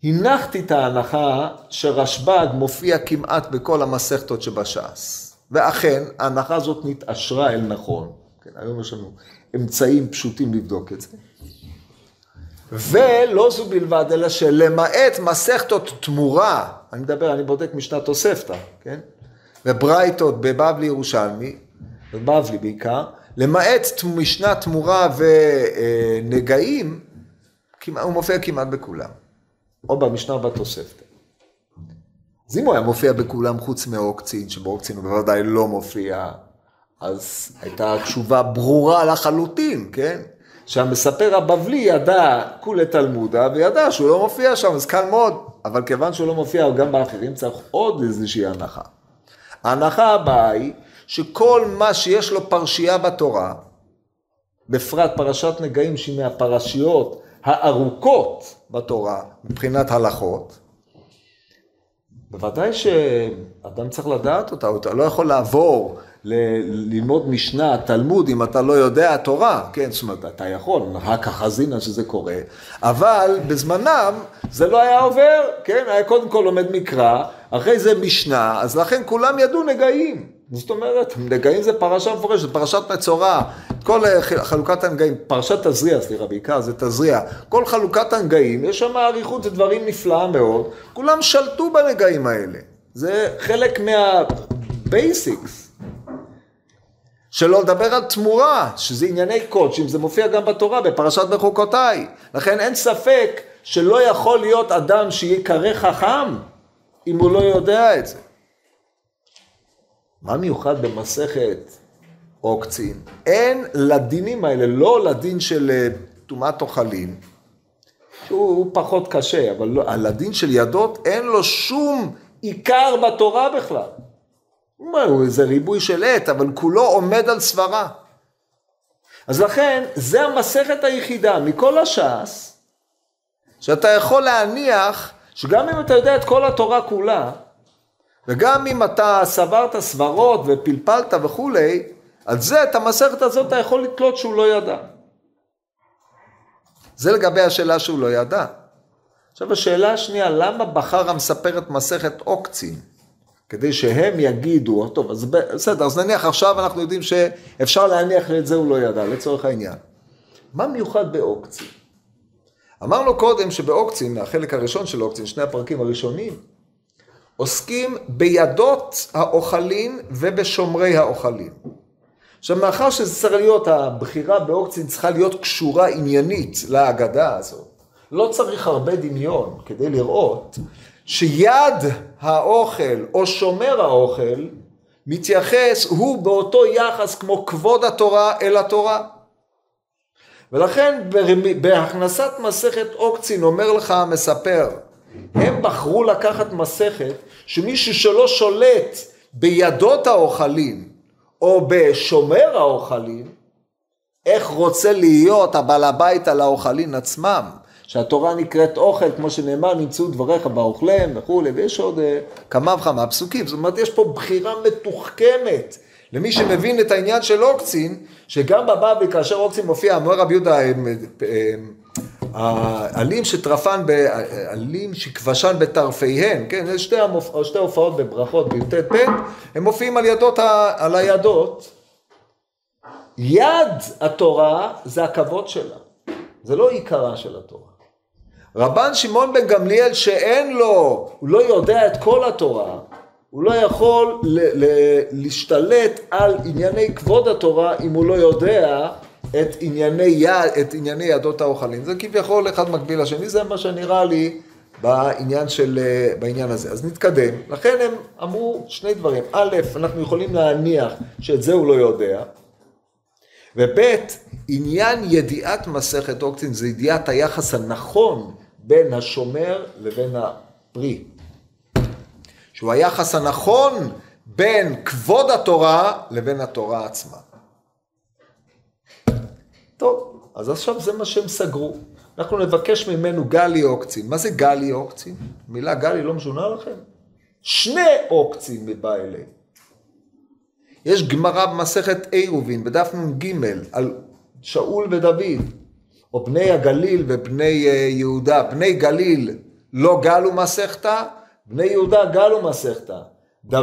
הנחתי את ההנחה שרשב"ג מופיע כמעט בכל המסכתות שבש"ס. ואכן, ההנחה הזאת נתעשרה אל נכון. כן, היום יש לנו אמצעים פשוטים לבדוק את זה. ולא זו בלבד, אלא שלמעט מסכתות תמורה, אני מדבר, אני בודק משנת תוספתא, כן? וברייתות בבבלי ירושלמי, בבבלי בעיקר, למעט משנה תמורה ונגעים, הוא מופיע כמעט בכולם, או במשנה או בתוספתא. אז אם הוא היה מופיע בכולם חוץ מעוקצין, שבעוקצין הוא בוודאי לא מופיע, אז הייתה תשובה ברורה לחלוטין, כן? שהמספר הבבלי ידע כולי תלמודה וידע שהוא לא מופיע שם, אז קל מאוד. אבל כיוון שהוא לא מופיע גם באחרים, צריך עוד איזושהי הנחה. ההנחה הבאה היא שכל מה שיש לו פרשייה בתורה, בפרט פרשת נגעים שהיא מהפרשיות הארוכות בתורה מבחינת הלכות, בוודאי שאדם צריך לדעת אותה, אתה לא יכול לעבור ללמוד משנה, תלמוד, אם אתה לא יודע תורה, כן, זאת אומרת, אתה יכול, רק החזינה שזה קורה, אבל בזמנם זה לא היה עובר, כן, היה קודם כל לומד מקרא, אחרי זה משנה, אז לכן כולם ידעו נגעים. זאת אומרת, נגעים זה פרשה מפורשת, פרשת מצורע, כל חלוקת הנגעים, פרשת תזריע, סליחה, בעיקר זה תזריע, כל חלוקת הנגעים, יש שם אריכות, זה דברים נפלאה מאוד, כולם שלטו בנגעים האלה. זה חלק מה... basics. שלא לדבר על תמורה, שזה ענייני קודשים, זה מופיע גם בתורה, בפרשת בחוקותיי. לכן אין ספק שלא יכול להיות אדם שיקרא חכם אם הוא לא יודע את זה. מה מיוחד במסכת עוקצין? אין לדינים האלה, לא לדין של אה, טומאת אוכלים, שהוא פחות קשה, אבל לא, על הדין של ידות אין לו שום עיקר בתורה בכלל. הוא איזה ריבוי של עת, אבל כולו עומד על סברה. אז לכן, זה המסכת היחידה מכל הש"ס, שאתה יכול להניח שגם אם אתה יודע את כל התורה כולה, וגם אם אתה סברת סברות ופלפלת וכולי, על זה, את המסכת הזאת אתה יכול לתלות שהוא לא ידע. זה לגבי השאלה שהוא לא ידע. עכשיו השאלה השנייה, למה בחר המספר את מסכת עוקצין? כדי שהם יגידו, טוב, אז בסדר, אז נניח עכשיו אנחנו יודעים שאפשר להניח את זה הוא לא ידע, לצורך העניין. מה מיוחד בעוקצין? אמרנו קודם שבעוקצין, החלק הראשון של עוקצין, שני הפרקים הראשונים, עוסקים בידות האוכלים ובשומרי האוכלים. עכשיו, מאחר שזה צריך להיות, הבחירה בעוקצין צריכה להיות קשורה עניינית להגדה הזאת, לא צריך הרבה דמיון כדי לראות שיד האוכל או שומר האוכל מתייחס, הוא באותו יחס כמו כבוד התורה אל התורה. ולכן בהכנסת מסכת עוקצין אומר לך המספר, הם בחרו לקחת מסכת שמישהו שלא שולט בידות האוכלים או בשומר האוכלים, איך רוצה להיות הבעל הבית על האוכלים עצמם. שהתורה נקראת אוכל, כמו שנאמר, נמצאו דבריך באוכלם וכולי, ויש עוד אה, כמה וכמה פסוקים. זאת אומרת, יש פה בחירה מתוחכמת למי שמבין את העניין של אוקצין, שגם בבבלי, כאשר אוקצין מופיע, אמר רבי יהודה, העלים שטרפן, עלים שכבשן בטרפיהן, כן, שתי, המופ... שתי הופעות בברכות בי"ט פ', הם מופיעים על ידות, על הידות. יד התורה זה הכבוד שלה, זה לא עיקרה של התורה. רבן שמעון בן גמליאל שאין לו, הוא לא יודע את כל התורה, הוא לא יכול ל- ל- להשתלט על ענייני כבוד התורה אם הוא לא יודע את ענייני, יד, את ענייני ידות האוכלים. זה כביכול אחד מקביל לשני, זה מה שנראה לי בעניין, של, בעניין הזה. אז נתקדם. לכן הם אמרו שני דברים. א', אנחנו יכולים להניח שאת זה הוא לא יודע. וב', עניין ידיעת מסכת אוקצין זה ידיעת היחס הנכון בין השומר לבין הפרי. שהוא היחס הנכון בין כבוד התורה לבין התורה עצמה. טוב, אז עכשיו זה מה שהם סגרו. אנחנו נבקש ממנו גלי אוקצין. מה זה גלי אוקצין? מילה גלי לא משונה לכם? שני אוקצין מבא אליהם. יש גמרא במסכת עירובין, בדף נ"ג, על שאול ודוד. או בני הגליל ובני אה, יהודה, בני גליל לא גלו מסכתא, בני יהודה גלו מסכתא.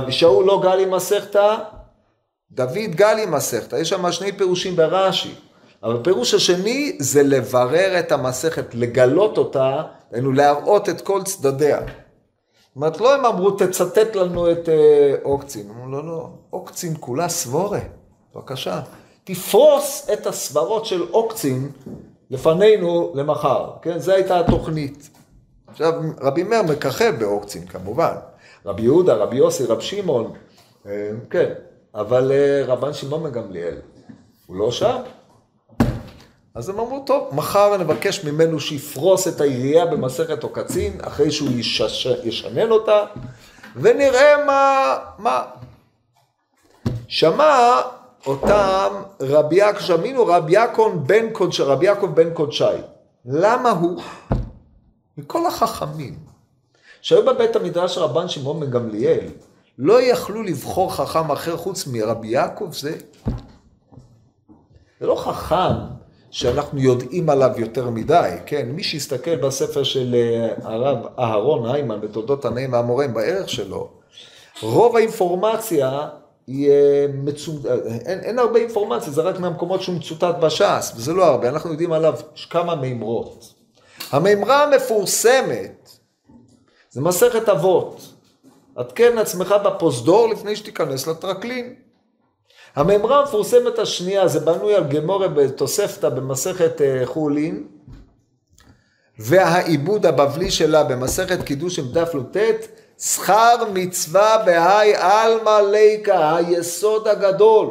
שאול לא גלי מסכתא, דוד גלי מסכתא. יש שם שני פירושים ברש"י. אבל הפירוש השני זה לברר את המסכת, לגלות אותה, היינו להראות את כל צדדיה. זאת אומרת, לא הם אמרו, תצטט לנו את אה, אוקצין. אמרו, לא, לא, אוקצין כולה סבורה, בבקשה. תפרוס את הסברות של אוקצין לפנינו למחר, כן? זו הייתה התוכנית. עכשיו, רבי מאיר מככב באוקצין כמובן. רבי יהודה, רבי יוסי, רבי שמעון, אה, כן, אבל אה, רבן שמעון מגמליאל, הוא לא שם. אז הם אמרו, טוב, מחר נבקש ממנו שיפרוס את העירייה במסכת עוקצין, אחרי שהוא ישש... ישנן אותה, ונראה מה... מה. שמע אותם רבי יעקב, שמינו רבי יעקב בן קודשי, רבי יעקב בן קודשי. למה הוא? מכל החכמים שהיו בבית המדרש רבן שמעון בן גמליאל, לא יכלו לבחור חכם אחר חוץ מרבי יעקב זה. זה לא חכם שאנחנו יודעים עליו יותר מדי, כן? מי שיסתכל בספר של אה, הרב אהרון היימן בתולדות הנעים והמורם בערך שלו, רוב האינפורמציה היא אה, מצומצ... אין, אין הרבה אינפורמציה, זה רק מהמקומות שהוא מצוטט בש"ס, וזה לא הרבה, אנחנו יודעים עליו כמה מימרות. המימרה המפורסמת זה מסכת אבות. עדכן עצמך בפרוזדור לפני שתיכנס לטרקלין. המימרה המפורסמת השנייה, זה בנוי על גמורה בתוספתא במסכת אה, חולין, והעיבוד הבבלי שלה במסכת קידוש עם דף ל"ט, שכר מצווה בהאי עלמא ליקה, היסוד הגדול.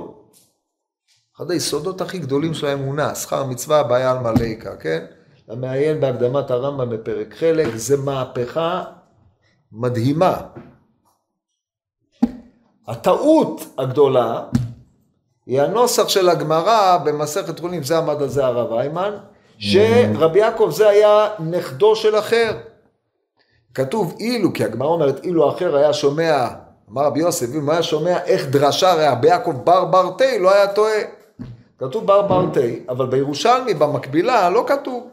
אחד היסודות הכי גדולים של האמונה, שכר מצווה בהאי עלמא ליקה, כן? המעיין בהקדמת הרמב"ם בפרק חלק, זה מהפכה מדהימה. הטעות הגדולה היא הנוסח של הגמרא במסכת חולין, זה עמד על זה הרב היימן, שרבי יעקב זה היה נכדו של אחר. כתוב אילו, כי הגמרא אומרת אילו אחר היה שומע, אמר רבי יוסף, אם היה שומע איך דרשה רבי יעקב בר בר תה, לא היה טועה. כתוב בר בר תה, אבל בירושלמי במקבילה לא כתוב.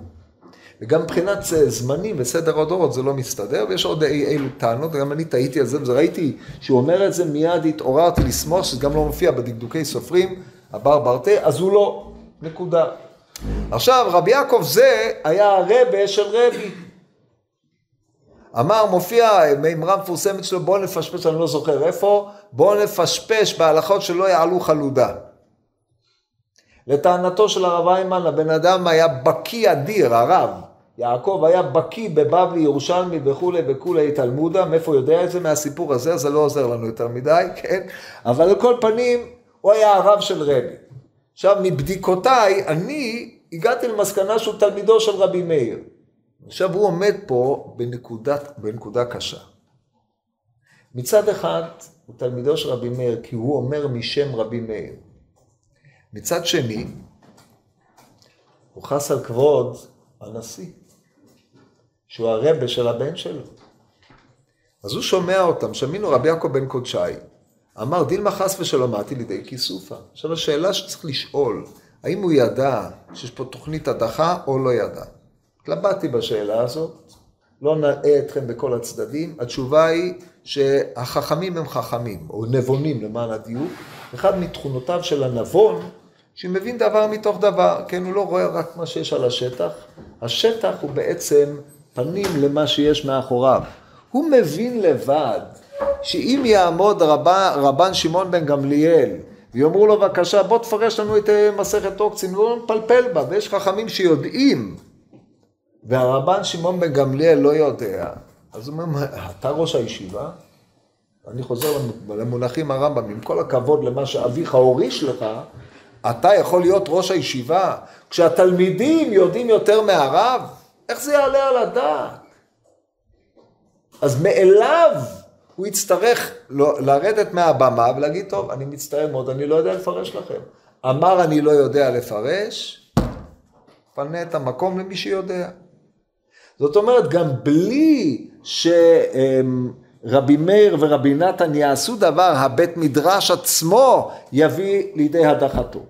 וגם מבחינת זמנים וסדר הדורות זה לא מסתדר, ויש עוד אי אילו טענות, וגם אני טעיתי על זה, וראיתי שהוא אומר את זה, מיד התעוררתי לשמוח, שזה גם לא מופיע בדקדוקי סופרים, הבר בר תה, אז הוא לא, נקודה. עכשיו, רבי יעקב זה היה הרבה של רבי. אמר, מופיע מימרה מפורסמת שלו, בואו נפשפש, אני לא זוכר איפה, בואו נפשפש בהלכות שלא יעלו חלודה. לטענתו של הרב היימן, הבן אדם היה בקיא אדיר, הרב. יעקב היה בקיא בבבלי, ירושלמי וכולי וכולי תלמודה, מאיפה יודע את זה? מהסיפור הזה, זה לא עוזר לנו יותר מדי, כן? אבל על פנים, הוא היה הרב של רבי. עכשיו, מבדיקותיי, אני הגעתי למסקנה שהוא תלמידו של רבי מאיר. עכשיו, הוא עומד פה בנקודת, בנקודה קשה. מצד אחד, הוא תלמידו של רבי מאיר, כי הוא אומר משם רבי מאיר. מצד שני, הוא חס על כבוד הנשיא, שהוא הרבה של הבן שלו. אז הוא שומע אותם, שמינו רבי יעקב בן קודשי, אמר דילמה חס ושלום מעתי לידי כיסופה. עכשיו השאלה שצריך לשאול, האם הוא ידע שיש פה תוכנית הדחה או לא ידע? התלבטתי בשאלה הזאת, לא נראה אתכם בכל הצדדים, התשובה היא שהחכמים הם חכמים, או נבונים למען הדיוק, אחד מתכונותיו של הנבון, שמבין דבר מתוך דבר, כן, הוא לא רואה רק מה שיש על השטח, השטח הוא בעצם פנים למה שיש מאחוריו. הוא מבין לבד שאם יעמוד רבן, רבן שמעון בן גמליאל ויאמרו לו בבקשה בוא תפרש לנו את אה, מסכת עוקצין, הוא לא מפלפל בה, ויש חכמים שיודעים, והרבן שמעון בן גמליאל לא יודע, אז הוא אומר, אתה ראש הישיבה? אני חוזר למונחים הרמב"ם, עם כל הכבוד למה שאביך הוריש לך, אתה יכול להיות ראש הישיבה כשהתלמידים יודעים יותר מהרב? איך זה יעלה על הדעת? אז מאליו הוא יצטרך לרדת מהבמה ולהגיד, טוב, אני מצטער מאוד, אני לא יודע לפרש לכם. אמר אני לא יודע לפרש, פנה את המקום למי שיודע. זאת אומרת, גם בלי שרבי מאיר ורבי נתן יעשו דבר, הבית מדרש עצמו יביא לידי הדחתו.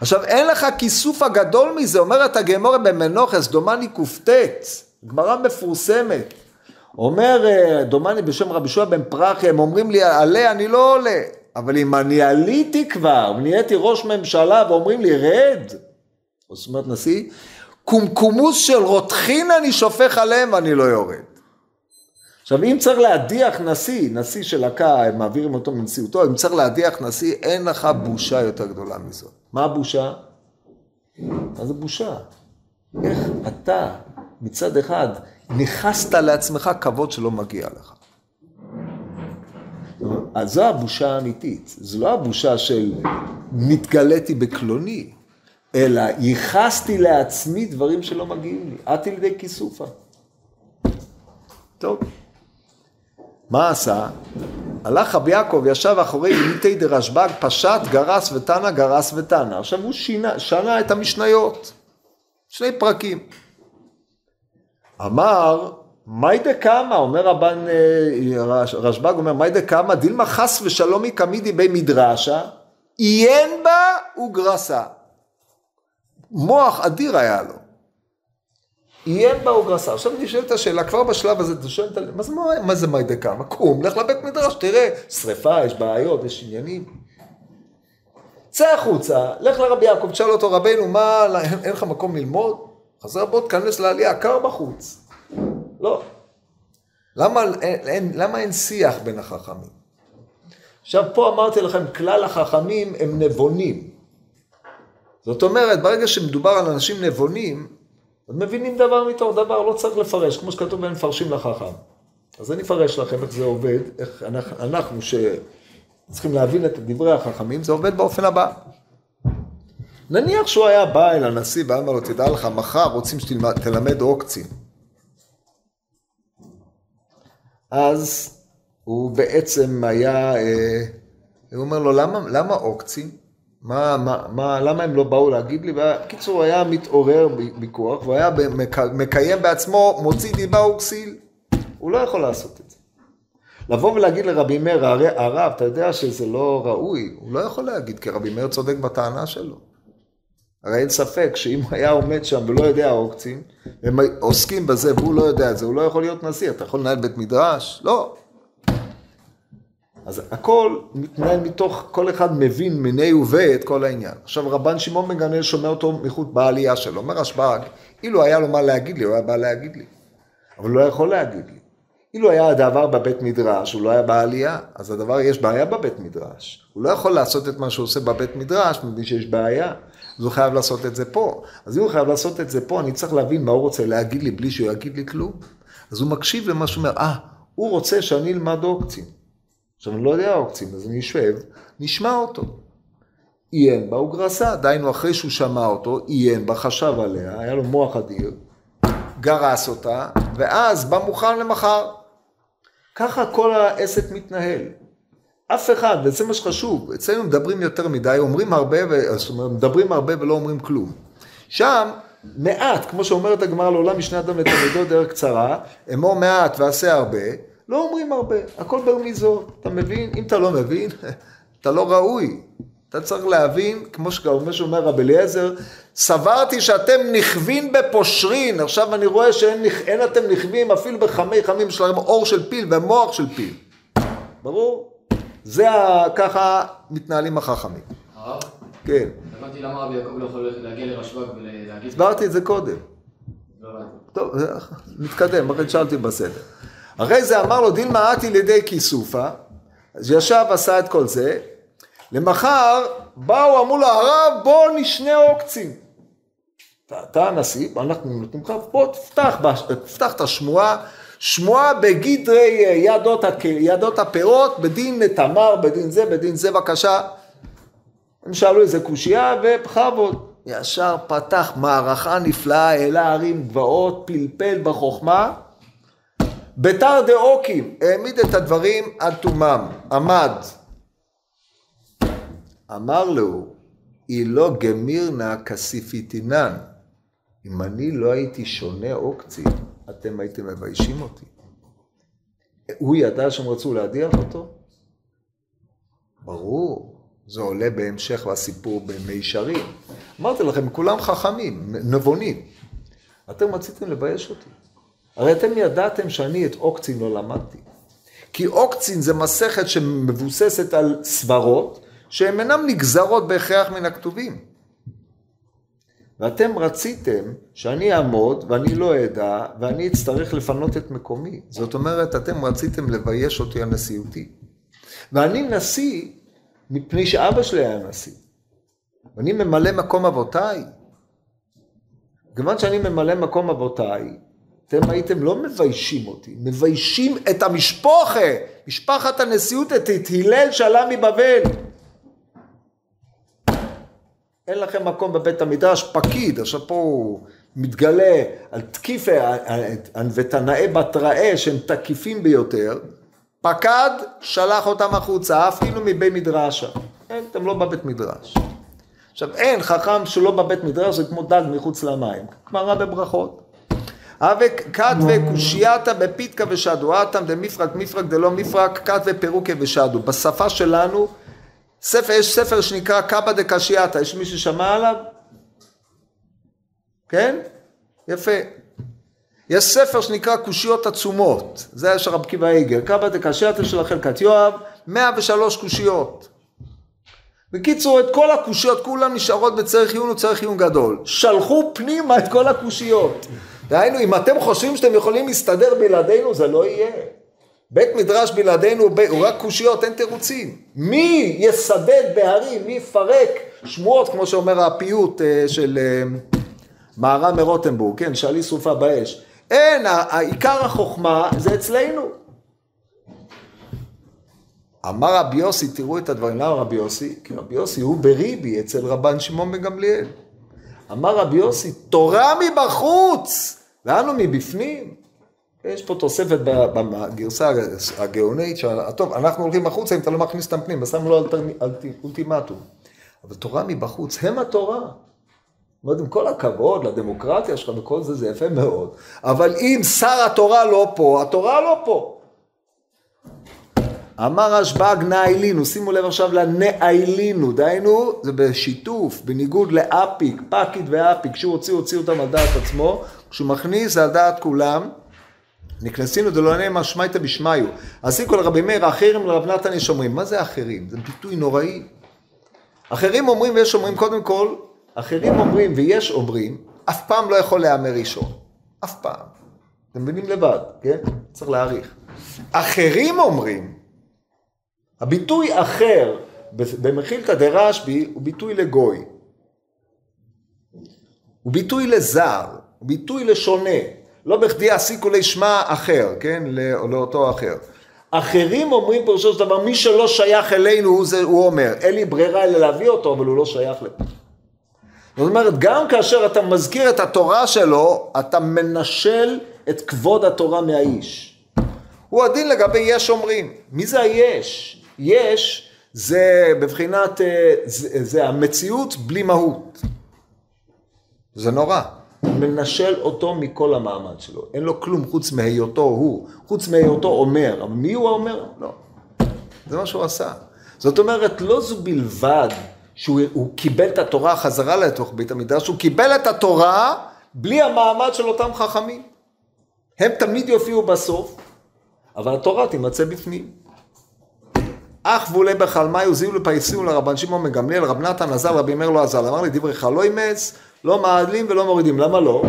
עכשיו, אין לך כיסוף הגדול מזה, אומרת הגמורה במנוחס, דומני קט, גמרא מפורסמת. אומר, אה, דומני בשם רבי שועה בן פרחי, הם אומרים לי, עלה, אני לא עולה. אבל אם אני עליתי כבר, ונהייתי ראש ממשלה, ואומרים לי, רד, זאת אומרת נשיא, קומקומוס של רותחין אני שופך עליהם ואני לא יורד. עכשיו, אם צריך להדיח נשיא, נשיא של הם מעבירים אותו מנשיאותו, אם צריך להדיח נשיא, אין לך בושה יותר גדולה מזאת. מה הבושה? מה זה בושה? איך אתה מצד אחד ניכסת לעצמך כבוד שלא מגיע לך. אז זו הבושה האמיתית, זו לא הבושה של נתגליתי בקלוני, אלא ייחסתי לעצמי דברים שלא מגיעים לי, עד לידי כיסופה. טוב, מה עשה? הלך רבי יעקב, ישב אחורי ליטי דרשב"ג, פשט, גרס ותנא, גרס ותנא. עכשיו הוא שינה, שנה את המשניות, שני פרקים. אמר, מאי דקמא, אומר רבן אה, רשב"ג, אומר, מאי דקמא, דילמה חס ושלומי קמידי בי מדרשה, עיין בה וגרסה. מוח אדיר היה לו. עיין בה וגרסה. עכשיו את השאלה, כבר בשלב הזה, אתה שואל, מה זה, מה זה מאי דקמא? קום, לך לבית מדרש, תראה, שריפה, יש בעיות, יש עניינים. צא החוצה, לך לרבי יעקב, תשאל אותו, רבנו, מה, אין לך מקום ללמוד? חזר בוא תכנס לעלייה, קר בחוץ. לא. למה אין, אין, למה אין שיח בין החכמים? עכשיו, פה אמרתי לכם, כלל החכמים הם נבונים. זאת אומרת, ברגע שמדובר על אנשים נבונים, אז מבינים דבר מתוך דבר, לא צריך לפרש, כמו שכתוב בין מפרשים לחכם. אז אני אפרש לכם איך זה עובד, איך אנחנו, אנחנו שצריכים להבין את דברי החכמים, זה עובד באופן הבא. נניח שהוא היה בא אל הנשיא ואמר לו, תדע לך, מחר רוצים שתלמד עוקצים. אז הוא בעצם היה, אה, הוא אומר לו, למה, למה עוקצים? מה, מה, מה, למה הם לא באו להגיד לי? בקיצור, היה מתעורר בכוח, והוא היה מקיים בעצמו, מוציא דיבה וכסיל. הוא לא יכול לעשות את זה. לבוא ולהגיד לרבי מאיר, הרב, אתה יודע שזה לא ראוי, הוא לא יכול להגיד, כי רבי מאיר צודק בטענה שלו. הרי אין ספק שאם היה עומד שם ולא יודע העוקצים, הם עוסקים בזה והוא לא יודע את זה, הוא לא יכול להיות נשיא, אתה יכול לנהל בית מדרש? לא. אז הכל מתנהל מתוך, כל אחד מבין מיני וביה את כל העניין. עכשיו רבן שמעון בן שומע אותו מחוט בעלייה שלו, אומר רשב"ג, אילו היה לו מה להגיד לי, הוא היה בא להגיד לי. אבל הוא לא יכול להגיד לי. אילו היה הדבר בבית מדרש, הוא לא היה בעלייה, אז הדבר, יש בעיה בבית מדרש. הוא לא יכול לעשות את מה שהוא עושה בבית מדרש, מפני שיש בעיה. אז הוא חייב לעשות את זה פה. אז אם הוא חייב לעשות את זה פה, אני צריך להבין מה הוא רוצה להגיד לי בלי שהוא יגיד לי כלום. אז הוא מקשיב למה שהוא אומר, אה, הוא רוצה שאני אלמד אוקצים. עכשיו, אני לא יודע אוקצים, אז אני אשב, נשמע אותו. עיין בה וגרסה, דהיינו אחרי שהוא שמע אותו, עיין בה, חשב עליה, היה לו מוח אדיר, גרס אותה, ואז בא מוכן למחר. ככה כל העסק מתנהל. אף אחד, וזה מה שחשוב, אצלנו מדברים יותר מדי, אומרים הרבה, ו... זאת אומרת, מדברים הרבה ולא אומרים כלום. שם, מעט, כמו שאומרת הגמרא לעולם משני אדם לתלמידו דרך קצרה, אמור מעט ועשה הרבה, לא אומרים הרבה, הכל ברמיזות, אתה מבין? אם אתה לא מבין, אתה לא ראוי. אתה צריך להבין, כמו שאומר רב אליעזר, סברתי שאתם נכווין בפושרין, עכשיו אני רואה שאין אתם נכווים אפילו בחמי חמים, יש לכם אור של פיל ומוח של פיל. ברור? זה ה... ככה מתנהלים החכמים. הרב? כן. הבנתי למה רבי יעקב לא יכול להגיע לרשב"ג ולהגיד... הסברתי את זה קודם. לא. טוב, נתקדם, אחרי שאלתי בסדר. אחרי זה אמר לו דילמה אתי לידי כיסופה, אז ישב עשה את כל זה, למחר באו אמרו לו הרב בוא נשנה עוקצים. אתה הנשיא, אנחנו נותנים לך, בוא תפתח, תפתח את השמועה, שמועה בגדרי ידות, ידות הפירות, בדין תמר, בדין זה, בדין זה, בבקשה. הם שאלו איזה קושייה ובכבוד. ישר פתח מערכה נפלאה, העלה הרים גבעות, פלפל בחוכמה. בתר דאוקים, העמיד את הדברים עד תומם, עמד. אמר לו, היא לא גמירנה כסיפיתינן. אם אני לא הייתי שונה עוקצי, אתם הייתם מביישים אותי. הוא ידע שהם רצו להדיח אותו? ברור, זה עולה בהמשך לסיפור במישרים. אמרתי לכם, כולם חכמים, נבונים. אתם רציתם לבייש אותי. הרי אתם ידעתם שאני את עוקצין לא למדתי. כי עוקצין זה מסכת שמבוססת על סברות, שהן אינן נגזרות בהכרח מן הכתובים. ואתם רציתם שאני אעמוד ואני לא אדע ואני אצטרך לפנות את מקומי. זאת אומרת, אתם רציתם לבייש אותי על נשיאותי. ואני נשיא מפני שאבא שלי היה נשיא. ואני ממלא מקום אבותיי. כיוון שאני ממלא מקום אבותיי, אתם הייתם לא מביישים אותי, מביישים את המשפוחה, משפחת הנשיאות, את הלל שעלה מבבל. אין לכם מקום בבית המדרש, פקיד, עכשיו פה הוא מתגלה על תקיפה ותנאי בתראה שהם תקיפים ביותר, פקד, שלח אותם החוצה, אפילו מבית מדרשה. אין, אתם לא בבית מדרש. עכשיו אין חכם שלא בבית מדרש, זה כמו דג מחוץ למים. גמרא בברכות. אבק כת וקושייתא בפיתקא ושדו, אטם דמפרק מפרק דלא מפרק, כת ופירוקה ושדו. בשפה שלנו ספר, יש ספר שנקרא קבא דקשייתא, יש מי ששמע עליו? כן? יפה. יש ספר שנקרא קושיות עצומות, זה יש רב קיבא איגר, קבא דקשייתא של החלקת יואב, 103 קושיות. בקיצור, את כל הקושיות, כולן נשארות בצריך עיון וצריך עיון גדול. שלחו פנימה את כל הקושיות. דהיינו, אם אתם חושבים שאתם יכולים להסתדר בלעדינו, זה לא יהיה. בית מדרש בלעדינו הוא רק קושיות, אין תירוצים. מי יסדד בהרים, מי יפרק שמועות, כמו שאומר הפיוט אה, של אה, מהר"ם מרוטנבורג, כן, שעלי שרופה באש. אין, עיקר החוכמה זה אצלנו. אמר רבי יוסי, תראו את הדברים, למה רבי יוסי? כי רבי יוסי הוא בריבי אצל רבן שמעון בן גמליאל. אמר רבי יוסי, תורה מבחוץ, ואנו מבפנים. יש פה תוספת בגרסה הגאונית, טוב, אנחנו הולכים החוצה אם אתה לא מכניס אותם פנים, ושם לו אולטימטום. אבל תורה מבחוץ, הם התורה. זאת עם כל הכבוד לדמוקרטיה שלך וכל זה, זה יפה מאוד. אבל אם שר התורה לא פה, התורה לא פה. אמר רשב"ג נאילינו, שימו לב עכשיו לנאילינו, דהיינו זה בשיתוף, בניגוד לאפיק, פקיד ואפיק, כשהוא הוציא, הוציא אותם על דעת עצמו, כשהוא מכניס על דעת כולם, נכנסינו דלעוני משמעיתא בשמיו. עסיקו לרבי מאיר, האחרים לרב נתן יש אומרים, מה זה האחרים? זה ביטוי נוראי. אחרים אומרים ויש אומרים, קודם כל, אחרים אומרים ויש אומרים, אף פעם לא יכול להיאמר ראשון. אף פעם. אתם מבינים לבד, כן? צריך להעריך. אחרים אומרים, הביטוי אחר במחילתא דרשב"י הוא ביטוי לגוי. הוא ביטוי לזר, ביטוי לשונה. לא בכדי עסיקו לשמה אחר, כן? לאותו אחר. אחרים אומרים פירושו של דבר, מי שלא שייך אלינו, הוא, זה, הוא אומר, אין לי ברירה אלא להביא אותו, אבל הוא לא שייך לפה. זאת אומרת, גם כאשר אתה מזכיר את התורה שלו, אתה מנשל את כבוד התורה מהאיש. הוא הדין לגבי יש אומרים. מי זה היש? יש זה בבחינת, אה, זה, זה המציאות בלי מהות. זה נורא. מנשל אותו מכל המעמד שלו. אין לו כלום חוץ מהיותו הוא, חוץ מהיותו אומר. אבל מי הוא האומר? לא. זה מה שהוא עשה. זאת אומרת, לא זו בלבד שהוא קיבל את התורה חזרה לתוך בית המדרש, הוא קיבל את התורה בלי המעמד של אותם חכמים. הם תמיד יופיעו בסוף, אבל התורה תימצא בפנים. אך ואולי בחלמי וזיהו לפייסיהו לרבן שמעון מגמליאל, רב נתן עזר, רבי מאיר לא עזר. אמר לי דבריך לא אימץ, לא מעלים ולא מורידים. למה לא?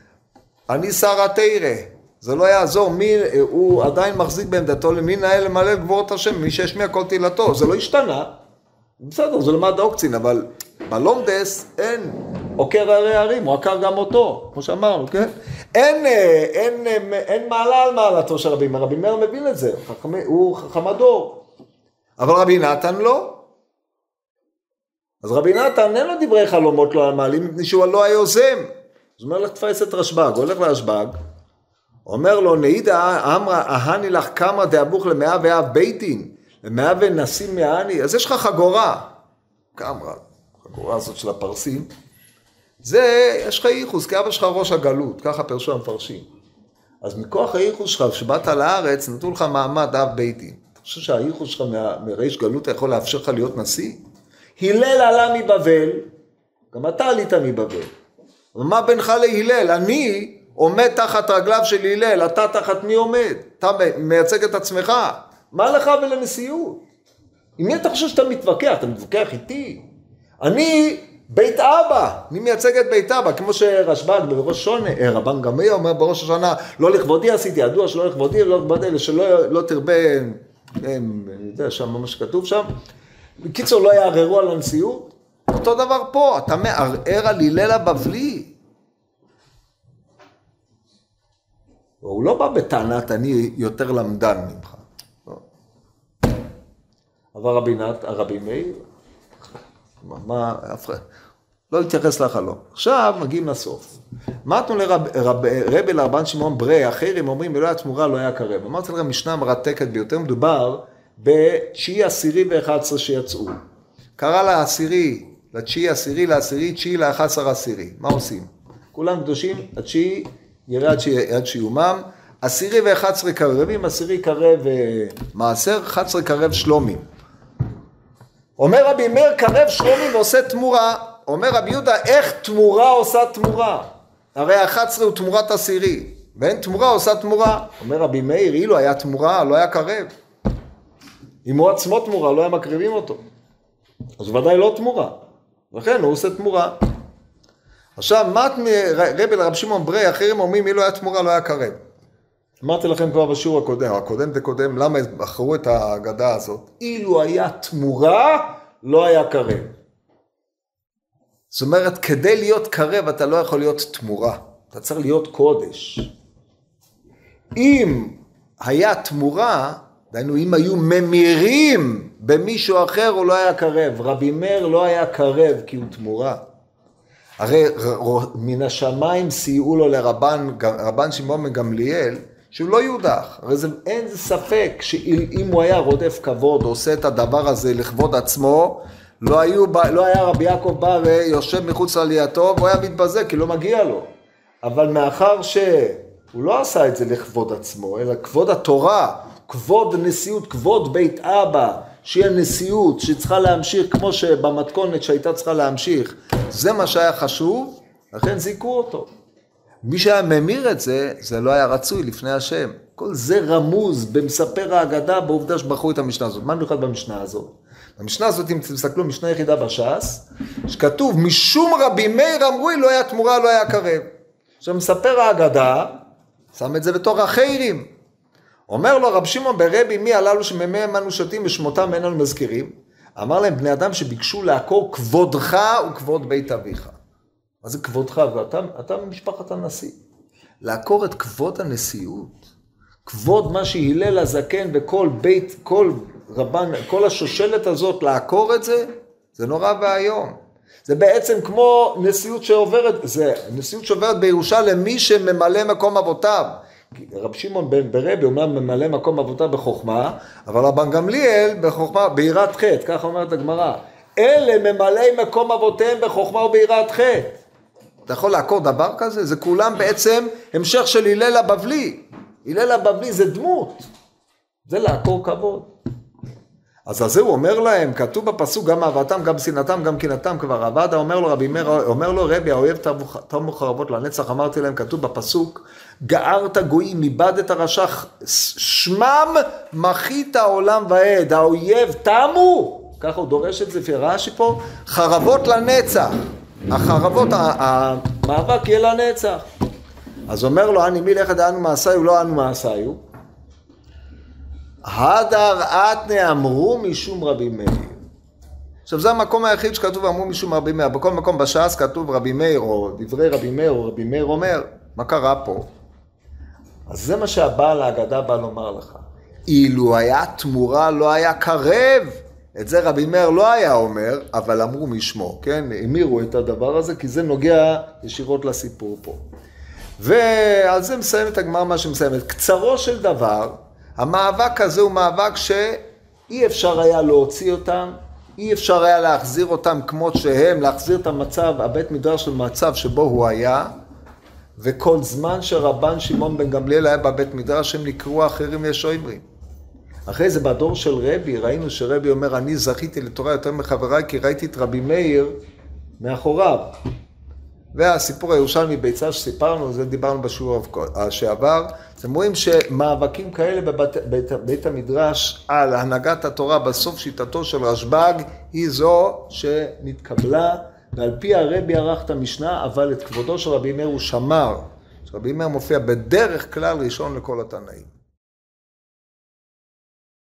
אני שר התרא. זה לא יעזור, מי, הוא עדיין מחזיק בעמדתו למי נאה למלא גבורת השם, מי שישמיע כל תהילתו. זה לא השתנה. בסדר, זה למד אוקצין, אבל בלומדס אין עוקר הרי הרים, הוא עקר גם אותו, כמו שאמרנו, כן? אין, אין, אין, אין מעלה על מעלתו של רבי מאיר, רבי מאיר מבין את זה, הוא חכם הדור. אבל רבי נתן לא. אז רבי נתן אין לו דברי חלומות לא מעלים מפני שהוא לא היוזם. אז הוא אומר לך תפס את רשב"ג, הולך לרשב"ג, אומר לו נעידה אמרה אהני לך כמה דאבוך למאה ואב ביתין, למאה ונסים מהני, אז יש לך חגורה, כמה, חגורה הזאת של הפרסים, זה, יש לך ייחוס, כי אבא שלך ראש הגלות, ככה פרשו המפרשים. אז מכוח הייחוס שלך, כשבאת לארץ, נתנו לך מעמד אב ביתין. חושב שהייחוס שלך מריש גלות יכול לאפשר לך להיות נשיא? הלל עלה מבבל, גם אתה עלית מבבל. ומה בינך להלל? אני עומד תחת רגליו של הלל, אתה תחת מי עומד? אתה מייצג את עצמך. מה לך ולנשיאות? עם מי אתה חושב שאתה מתווכח? אתה מתווכח איתי? אני בית אבא, אני מייצג את בית אבא, כמו שרשב"ג בראש שונה, אה, רבן גמליאל אומר בראש השנה, לא לכבודי עשיתי, ידוע שלא לכבודי, לא לכבודי, שלא לא תרבה אני יודע שם מה שכתוב שם. בקיצור, לא יערערו על הנשיאות. אותו דבר פה, אתה מערער על הלל הבבלי. הוא לא בא בטענת אני יותר למדן ממך. לא. אבל רבי נת, הרבי מאיר, מה, אף אחד, לא להתייחס לחלום. עכשיו מגיעים לסוף. אמרנו לרבי לרבן שמעון ברי, אחרים אומרים, אלוהי התמורה לא היה קרב. אמרתי לכם, משנה מרתקת ביותר, מדובר בתשיעי עשירי ואחד עשרה שיצאו. קרא לעשירי, לתשיעי עשירי, לעשירי, תשיעי לאחד עשר עשירי. מה עושים? כולם קדושים, התשיעי יראה עד שיומם. עשירי ואחד עשרה קרבים, עשירי קרב אה, מעשר, אחד עשרה קרב שלומים. אומר רבי מאיר קרב שלומים ועושה תמורה. אומר רבי יהודה, איך תמורה עושה תמורה? הרי ה-11 הוא תמורת עשירי, ואין תמורה עושה תמורה. אומר רבי מאיר, אילו היה תמורה, לא היה קרב. אם הוא עצמו תמורה, לא היה מקריבים אותו. אז ודאי לא תמורה. לכן הוא עושה תמורה. עכשיו, מת רבי לרב שמעון ברי, אחרים אומרים, אילו היה תמורה לא היה קרב. אמרתי לכם כבר בשיעור הקודם, הקודם זה קודם, למה בחרו את ההגדה הזאת? אילו היה תמורה, לא היה קרב. זאת אומרת, כדי להיות קרב אתה לא יכול להיות תמורה, אתה צריך להיות קודש. אם היה תמורה, דהיינו אם היו ממירים במישהו אחר הוא לא היה קרב. רבי מאיר לא היה קרב כי הוא תמורה. הרי מן השמיים סייעו לו לרבן רבן שמעון בן גמליאל שהוא לא יודח. הרי זה, אין ספק שאם הוא היה רודף כבוד עושה את הדבר הזה לכבוד עצמו, לא, היו, לא היה רבי יעקב בא ויושב מחוץ לעלייתו והוא היה מתבזה כי לא מגיע לו. אבל מאחר שהוא לא עשה את זה לכבוד עצמו, אלא כבוד התורה, כבוד נשיאות, כבוד בית אבא, שהיא הנשיאות שצריכה להמשיך כמו שבמתכונת שהייתה צריכה להמשיך, זה מה שהיה חשוב, לכן זיכו אותו. מי שהיה ממיר את זה, זה לא היה רצוי לפני השם. כל זה רמוז במספר ההגדה בעובדה שבחרו את המשנה הזאת. מה מיוחד במשנה הזאת? במשנה הזאת, אם תסתכלו, משנה יחידה בש"ס, שכתוב, משום רבי מאיר אמרו, לא היה תמורה, לא היה קרב. עכשיו מספר ההגדה, שם את זה בתור החיירים. אומר לו רב שמעון ברבי, מי הללו שממיהם אנו שותים ושמותם אין אנו מזכירים? אמר להם, בני אדם שביקשו לעקור כבודך וכבוד בית אביך. מה זה כבודך? ואתה אתה ממשפחת הנשיא. לעקור את כבוד הנשיאות, כבוד מה שהלל הזקן וכל בית, כל רבן, כל השושלת הזאת, לעקור את זה, זה נורא ואיום. זה בעצם כמו נשיאות שעוברת, זה נשיאות שעוברת בירושה למי שממלא מקום אבותיו. רב שמעון בן ברבי אומר ממלא מקום אבותיו בחוכמה, אבל רבן גמליאל בחוכמה, ביראת חטא, ככה אומרת הגמרא. אלה ממלאי מקום אבותיהם בחוכמה וביראת חטא. אתה יכול לעקור דבר כזה? זה כולם בעצם המשך של הלל הבבלי. הלל הבבלי זה דמות. זה לעקור כבוד. אז על זה הוא אומר להם, כתוב בפסוק גם אהבתם, גם שנאתם, גם קנאתם כבר עבדה, אומר לו רבי מאיר, אומר לו רבי, האויב תמו חרבות לנצח, אמרתי להם, כתוב בפסוק, גערת גויים, איבדת רשע, שמם מחית העולם ועד, האויב תמו, ככה הוא דורש את זה לפי רש"י פה, חרבות לנצח, החרבות, המאבק יהיה לנצח. אז אומר לו, אני מי לך דאנו מעשיו, לא אנו מעשיו. הדר אתנה אמרו משום רבי מאיר. עכשיו זה המקום היחיד שכתוב אמרו משום רבי מאיר. בכל מקום בש"ס כתוב רבי מאיר או דברי רבי מאיר או רבי מאיר אומר, מה קרה פה? אז זה מה שהבעל ההגדה בא לומר לך. אילו היה תמורה לא היה קרב. את זה רבי מאיר לא היה אומר, אבל אמרו משמו, כן? המירו את הדבר הזה, כי זה נוגע ישירות לסיפור פה. ועל זה מסיימת הגמרא מה שמסיימת. קצרו של דבר, המאבק הזה הוא מאבק שאי אפשר היה להוציא אותם, אי אפשר היה להחזיר אותם כמות שהם, להחזיר את המצב, הבית מדרש למצב שבו הוא היה, וכל זמן שרבן שמעון בן גמליאל היה בבית מדרש, הם נקראו אחרים ישויברים. אחרי זה בדור של רבי, ראינו שרבי אומר, אני זכיתי לתורה יותר מחבריי, כי ראיתי את רבי מאיר מאחוריו. והסיפור הירושלמי ביצה שסיפרנו, זה דיברנו בשיעור שעבר, אתם רואים שמאבקים כאלה בבית בית, בית המדרש על הנהגת התורה בסוף שיטתו של רשב"ג היא זו שנתקבלה ועל פי הרבי ערך את המשנה, אבל את כבודו של רבי מאיר הוא שמר. רבי מאיר מופיע בדרך כלל ראשון לכל התנאים.